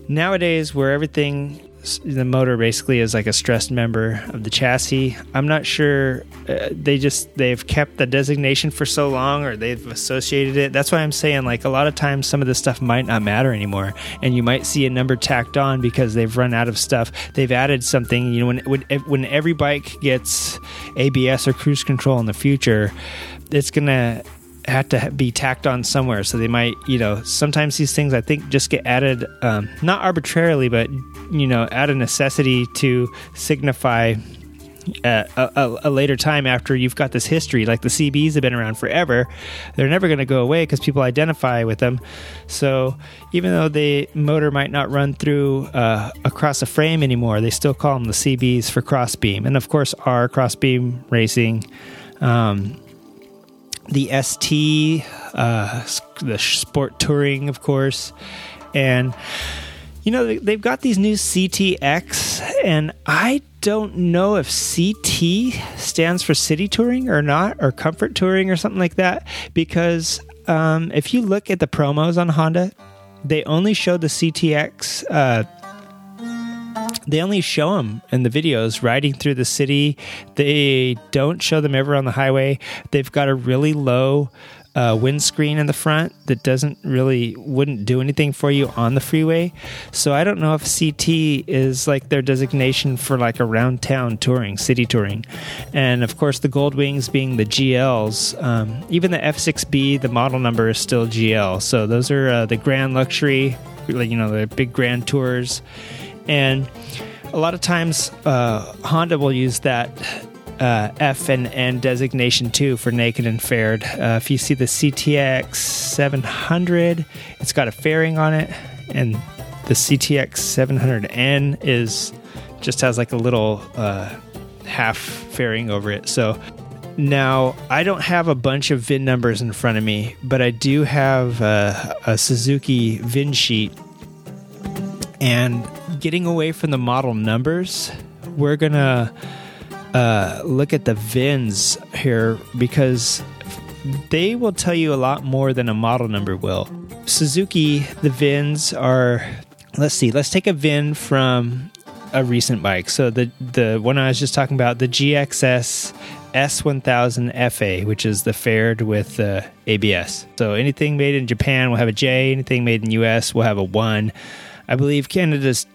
Nowadays, where everything the motor basically is like a stressed member of the chassis. I'm not sure uh, they just they've kept the designation for so long or they've associated it. That's why I'm saying like a lot of times some of this stuff might not matter anymore and you might see a number tacked on because they've run out of stuff. They've added something, you know when when when every bike gets ABS or cruise control in the future, it's going to have to be tacked on somewhere. So they might, you know, sometimes these things I think just get added, um, not arbitrarily, but, you know, out of necessity to signify at a, a, later time after you've got this history. Like the CBs have been around forever, they're never going to go away because people identify with them. So even though the motor might not run through uh, across a frame anymore, they still call them the CBs for crossbeam. And of course, R crossbeam racing. Um, the ST, uh, the sport touring, of course, and you know they've got these new CTX, and I don't know if CT stands for city touring or not, or comfort touring or something like that. Because um, if you look at the promos on Honda, they only show the CTX. Uh, they only show them in the videos riding through the city. They don't show them ever on the highway. They've got a really low uh, windscreen in the front that doesn't really wouldn't do anything for you on the freeway. So I don't know if CT is like their designation for like around town touring, city touring, and of course the Gold Wings being the GLs. Um, even the F6B, the model number is still GL. So those are uh, the Grand Luxury, you know, the big Grand Tours, and a lot of times uh, Honda will use that uh, F and N designation too for naked and faired. Uh, if you see the CTX 700, it's got a fairing on it, and the CTX 700N is just has like a little uh, half fairing over it. So now I don't have a bunch of VIN numbers in front of me, but I do have a, a Suzuki VIN sheet. And getting away from the model numbers, we're gonna uh, look at the VINs here because they will tell you a lot more than a model number will. Suzuki, the VINs are, let's see, let's take a VIN from a recent bike. So the, the one I was just talking about, the GXS S1000 FA, which is the fared with uh, ABS. So anything made in Japan will have a J, anything made in US will have a 1. I believe Canada's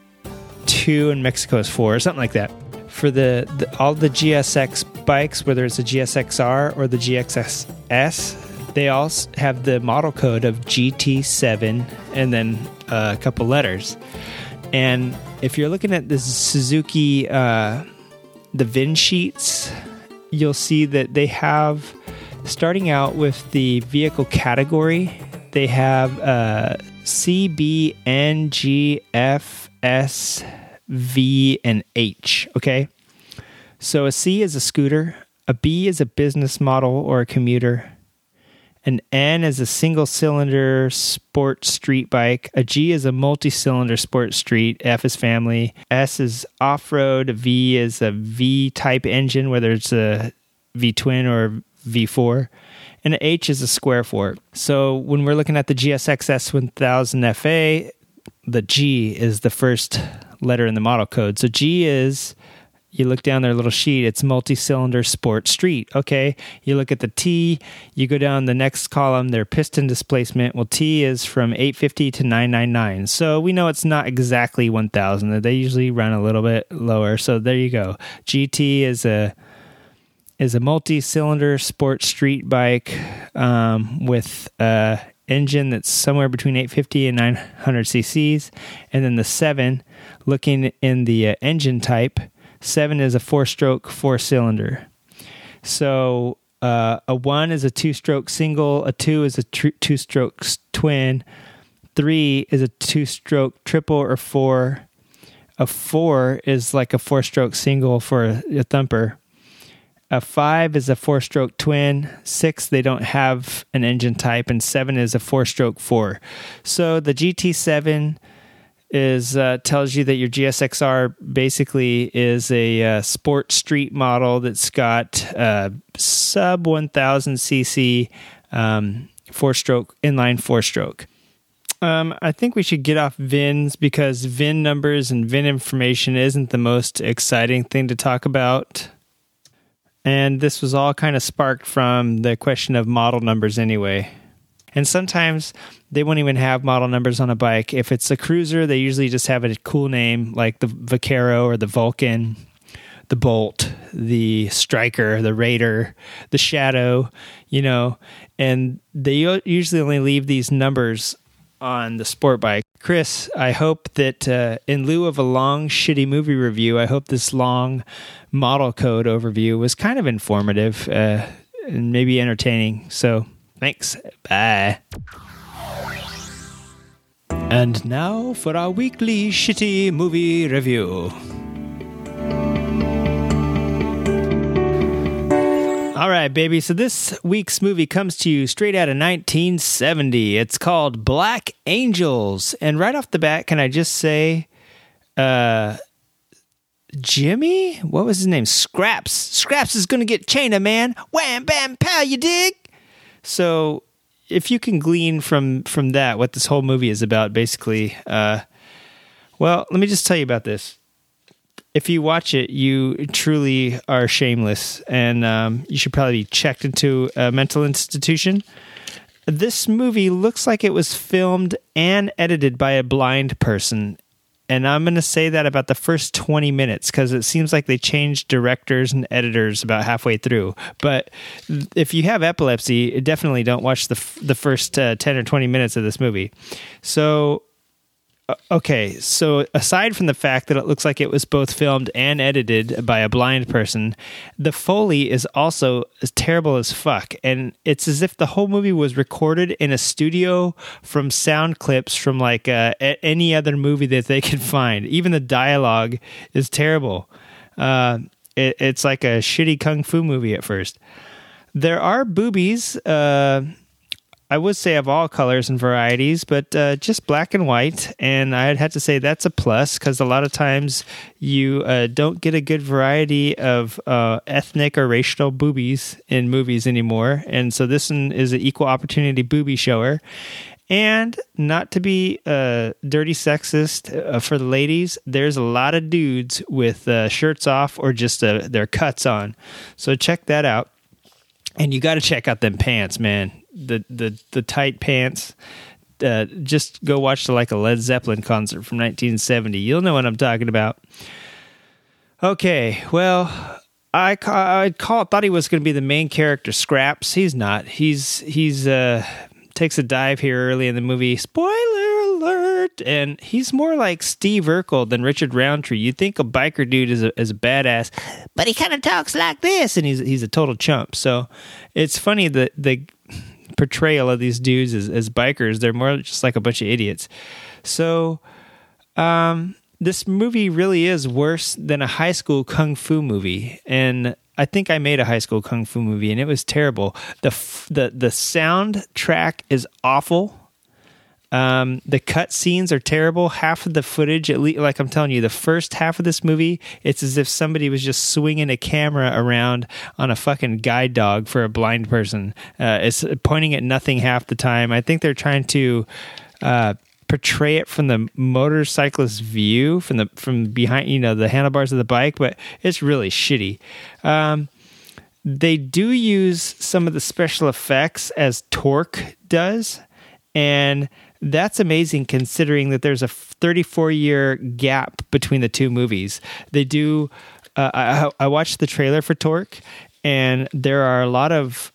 2 and Mexico is 4, or something like that for the, the, all the GSX bikes, whether it's a GSXR or the GXS, they all have the model code of GT7 and then uh, a couple letters. And if you're looking at the Suzuki, uh, the VIN sheets, you'll see that they have, starting out with the vehicle category, they have uh, CBNGFS V, and H. Okay. So a C is a scooter, a B is a business model or a commuter, an N is a single cylinder sport street bike, a G is a multi cylinder sport street, F is family, S is off road, V is a V type engine, whether it's a V twin or V4 and H is a square fork. So when we're looking at the GSXS 1000 FA, the G is the first letter in the model code. So G is you look down their little sheet, it's multi cylinder sport street. Okay. You look at the T, you go down the next column, their piston displacement. Well, T is from 850 to 999. So we know it's not exactly 1000. They usually run a little bit lower. So there you go. GT is a is a multi cylinder sport street bike um, with a engine that's somewhere between 850 and 900 cc's. And then the 7 looking in the uh, engine type, seven is a four stroke, four cylinder. So uh, a one is a two stroke single, a two is a tr- two stroke twin, three is a two stroke triple or four. A four is like a four stroke single for a, a thumper. A five is a four stroke twin. Six, they don't have an engine type. And seven is a four stroke four. So the GT7 is uh, tells you that your GSXR basically is a uh, sport street model that's got uh, sub 1000 cc um, four stroke inline four stroke. Um, I think we should get off VINs because VIN numbers and VIN information isn't the most exciting thing to talk about. And this was all kind of sparked from the question of model numbers anyway. And sometimes they won't even have model numbers on a bike. If it's a cruiser, they usually just have a cool name like the Vaquero or the Vulcan, the Bolt, the Striker, the Raider, the Shadow, you know, and they usually only leave these numbers on the sport bike Chris, I hope that uh, in lieu of a long, shitty movie review, I hope this long model code overview was kind of informative uh, and maybe entertaining. So thanks. Bye. And now for our weekly shitty movie review. All right, baby. So this week's movie comes to you straight out of 1970. It's called Black Angels. And right off the bat, can I just say, uh, Jimmy? What was his name? Scraps. Scraps is going to get Chaina, man. Wham, bam, pow, you dig? So if you can glean from from that what this whole movie is about, basically, uh, well, let me just tell you about this if you watch it, you truly are shameless, and um, you should probably be checked into a mental institution. This movie looks like it was filmed and edited by a blind person. And I'm going to say that about the first 20 minutes because it seems like they changed directors and editors about halfway through. But if you have epilepsy, definitely don't watch the, the first uh, 10 or 20 minutes of this movie. So okay, so aside from the fact that it looks like it was both filmed and edited by a blind person, the Foley is also as terrible as fuck. And it's as if the whole movie was recorded in a studio from sound clips from like uh, any other movie that they could find. Even the dialogue is terrible. Uh, it, it's like a shitty kung fu movie at first. There are boobies. Uh, I would say of all colors and varieties, but uh, just black and white. And I'd have to say that's a plus because a lot of times you uh, don't get a good variety of uh, ethnic or racial boobies in movies anymore. And so this one is an equal opportunity booby shower. And not to be uh, dirty sexist uh, for the ladies, there's a lot of dudes with uh, shirts off or just uh, their cuts on. So check that out. And you got to check out them pants, man the the the tight pants. Uh, just go watch like a Led Zeppelin concert from 1970. You'll know what I'm talking about. Okay, well, I I call, thought he was going to be the main character, Scraps. He's not. He's he's uh takes a dive here early in the movie. Spoiler alert! And he's more like Steve Urkel than Richard Roundtree. You'd think a biker dude is a, is a badass, but he kind of talks like this, and he's he's a total chump. So it's funny that the portrayal of these dudes as, as bikers. They're more just like a bunch of idiots. So, um, this movie really is worse than a high school kung fu movie, and I think I made a high school kung fu movie, and it was terrible. the the The soundtrack is awful. Um, the cut scenes are terrible. Half of the footage, at least, like I'm telling you, the first half of this movie, it's as if somebody was just swinging a camera around on a fucking guide dog for a blind person. Uh, it's pointing at nothing half the time. I think they're trying to uh, portray it from the motorcyclist's view, from the from behind, you know, the handlebars of the bike, but it's really shitty. Um, they do use some of the special effects as Torque does, and that's amazing considering that there's a 34 year gap between the two movies. They do. Uh, I, I watched the trailer for Torque, and there are a lot of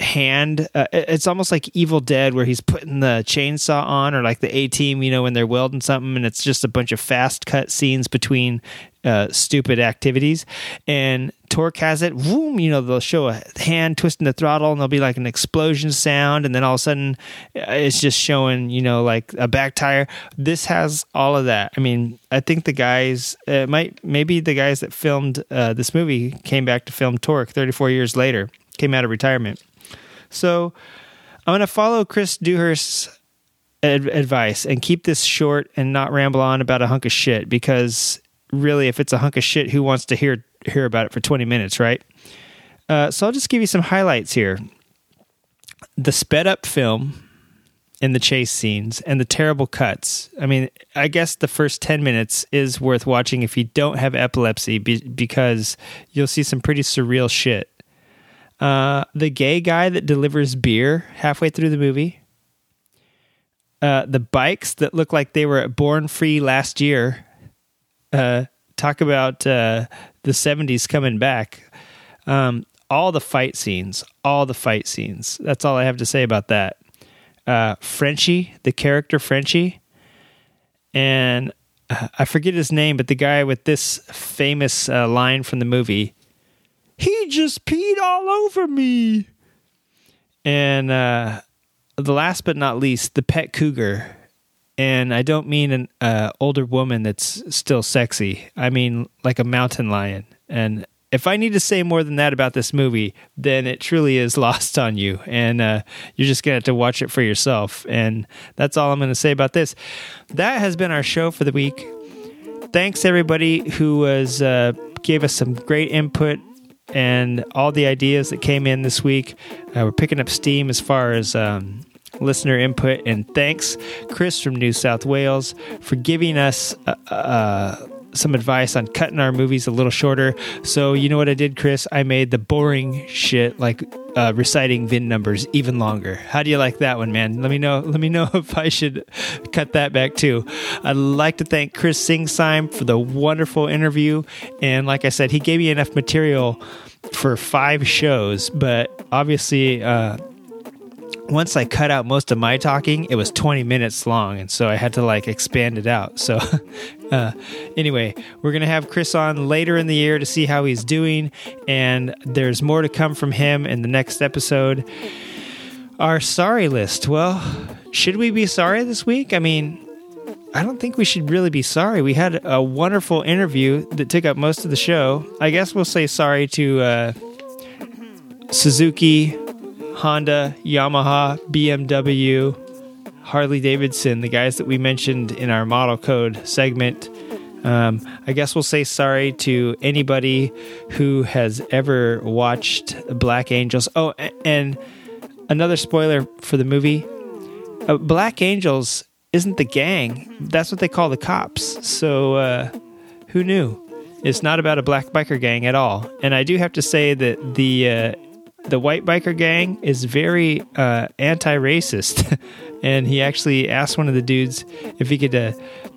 hand. Uh, it's almost like Evil Dead, where he's putting the chainsaw on, or like the A Team, you know, when they're welding something, and it's just a bunch of fast cut scenes between uh, stupid activities. And Torque has it. Boom, you know, they'll show a hand twisting the throttle, and there'll be like an explosion sound, and then all of a sudden, uh, it's just showing, you know, like a back tire. This has all of that. I mean, I think the guys uh, might maybe the guys that filmed uh, this movie came back to film Torque 34 years later, came out of retirement so I'm going to follow Chris Dewhurst's ad- advice and keep this short and not ramble on about a hunk of shit because really, if it's a hunk of shit, who wants to hear hear about it for 20 minutes, right? Uh, so I'll just give you some highlights here. The sped up film in the chase scenes and the terrible cuts. I mean, I guess the first 10 minutes is worth watching if you don't have epilepsy be- because you'll see some pretty surreal shit. Uh, the gay guy that delivers beer halfway through the movie. Uh, the bikes that look like they were born free last year. Uh, talk about uh, the 70s coming back. Um, all the fight scenes, all the fight scenes. That's all I have to say about that. Uh, Frenchie, the character Frenchie, and uh, I forget his name, but the guy with this famous uh, line from the movie, he just peed all over me. And uh, the last but not least, the pet cougar. And I don't mean an uh, older woman that's still sexy. I mean like a mountain lion. And if I need to say more than that about this movie, then it truly is lost on you, and uh, you're just gonna have to watch it for yourself. And that's all I'm gonna say about this. That has been our show for the week. Thanks everybody who was uh, gave us some great input and all the ideas that came in this week. Uh, we're picking up steam as far as. Um, listener input and thanks chris from new south wales for giving us uh, uh, some advice on cutting our movies a little shorter. So you know what I did, Chris? I made the boring shit like uh, reciting VIN numbers even longer. How do you like that one, man? Let me know. Let me know if I should cut that back too. I'd like to thank Chris Singsime for the wonderful interview, and like I said, he gave me enough material for five shows, but obviously. Uh, once I cut out most of my talking, it was 20 minutes long, and so I had to like expand it out. So, uh, anyway, we're gonna have Chris on later in the year to see how he's doing, and there's more to come from him in the next episode. Our sorry list. Well, should we be sorry this week? I mean, I don't think we should really be sorry. We had a wonderful interview that took up most of the show. I guess we'll say sorry to uh, Suzuki, Honda, Yamaha, BMW, Harley Davidson, the guys that we mentioned in our model code segment. Um, I guess we'll say sorry to anybody who has ever watched Black Angels. Oh, and another spoiler for the movie uh, Black Angels isn't the gang, that's what they call the cops. So, uh, who knew? It's not about a black biker gang at all. And I do have to say that the uh, the white biker gang is very uh, anti-racist, and he actually asked one of the dudes if he could uh,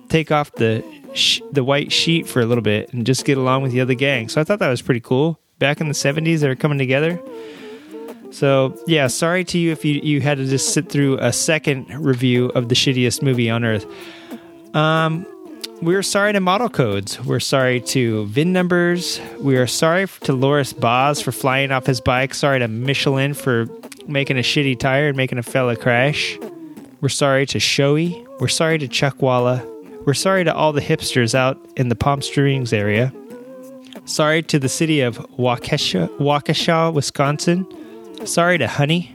take off the sh- the white sheet for a little bit and just get along with the other gang. So I thought that was pretty cool. Back in the '70s, they were coming together. So yeah, sorry to you if you you had to just sit through a second review of the shittiest movie on earth. Um, we're sorry to model codes. We're sorry to VIN numbers. We are sorry to Loris Baz for flying off his bike. Sorry to Michelin for making a shitty tire and making a fella crash. We're sorry to Shoei. We're sorry to Chuckwalla. We're sorry to all the hipsters out in the Palm Springs area. Sorry to the city of Waukesha, Waukesha, Wisconsin. Sorry to Honey.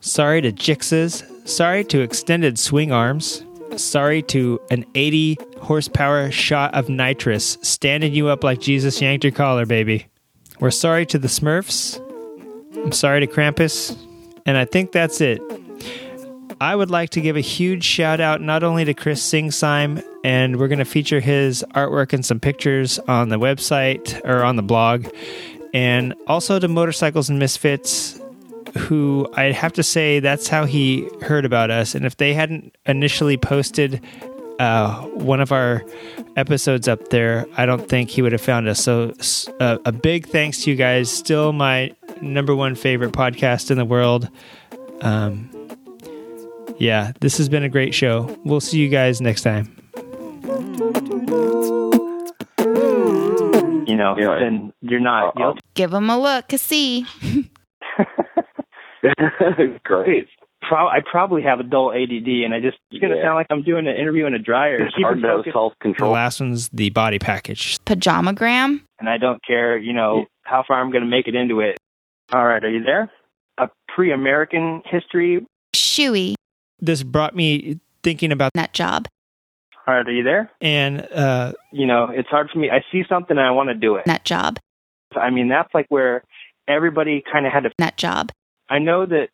Sorry to Gixxers. Sorry to Extended Swing Arms. Sorry to an 80 horsepower shot of nitrous standing you up like Jesus yanked your collar, baby. We're sorry to the Smurfs. I'm sorry to Krampus. And I think that's it. I would like to give a huge shout out not only to Chris Singsime, and we're going to feature his artwork and some pictures on the website or on the blog, and also to Motorcycles and Misfits, who I'd have to say that's how he heard about us. And if they hadn't initially posted uh, one of our episodes up there, I don't think he would have found us. So, uh, a big thanks to you guys. Still my number one favorite podcast in the world. Um, yeah, this has been a great show. We'll see you guys next time. You know, Yeah. then you're not Uh-oh. guilty. Give them a look, see. Great. Pro- I probably have adult ADD, and I just it's gonna Yeah. sound like I'm doing an interview in a dryer. It's hard it to have focused, self The control. last one's the body package. Pajamagram. and I don't care, you know, how far I'm gonna make it into it. All right, are you there? A pre-American history. Shoey. This brought me thinking about that job. All right, are you there? and uh, You know, it's hard for me. I see something and I want to do it. That job. I mean, that's like where everybody kind of had to. that job. I know that,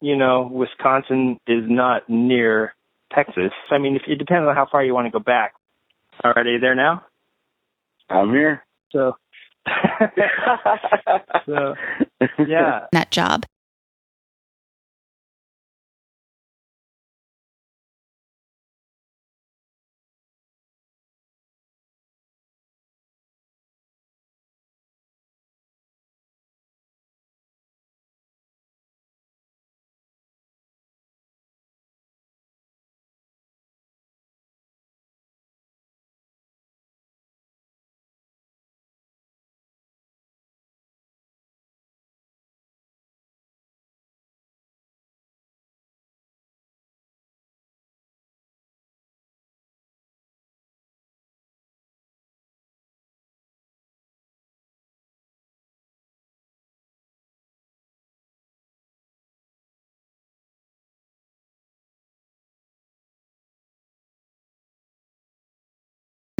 you know, Wisconsin is not near Texas. I mean, if, it depends on how far you want to go back. All right, are you there now? I'm here. So, so yeah. Nut job.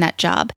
Nut job.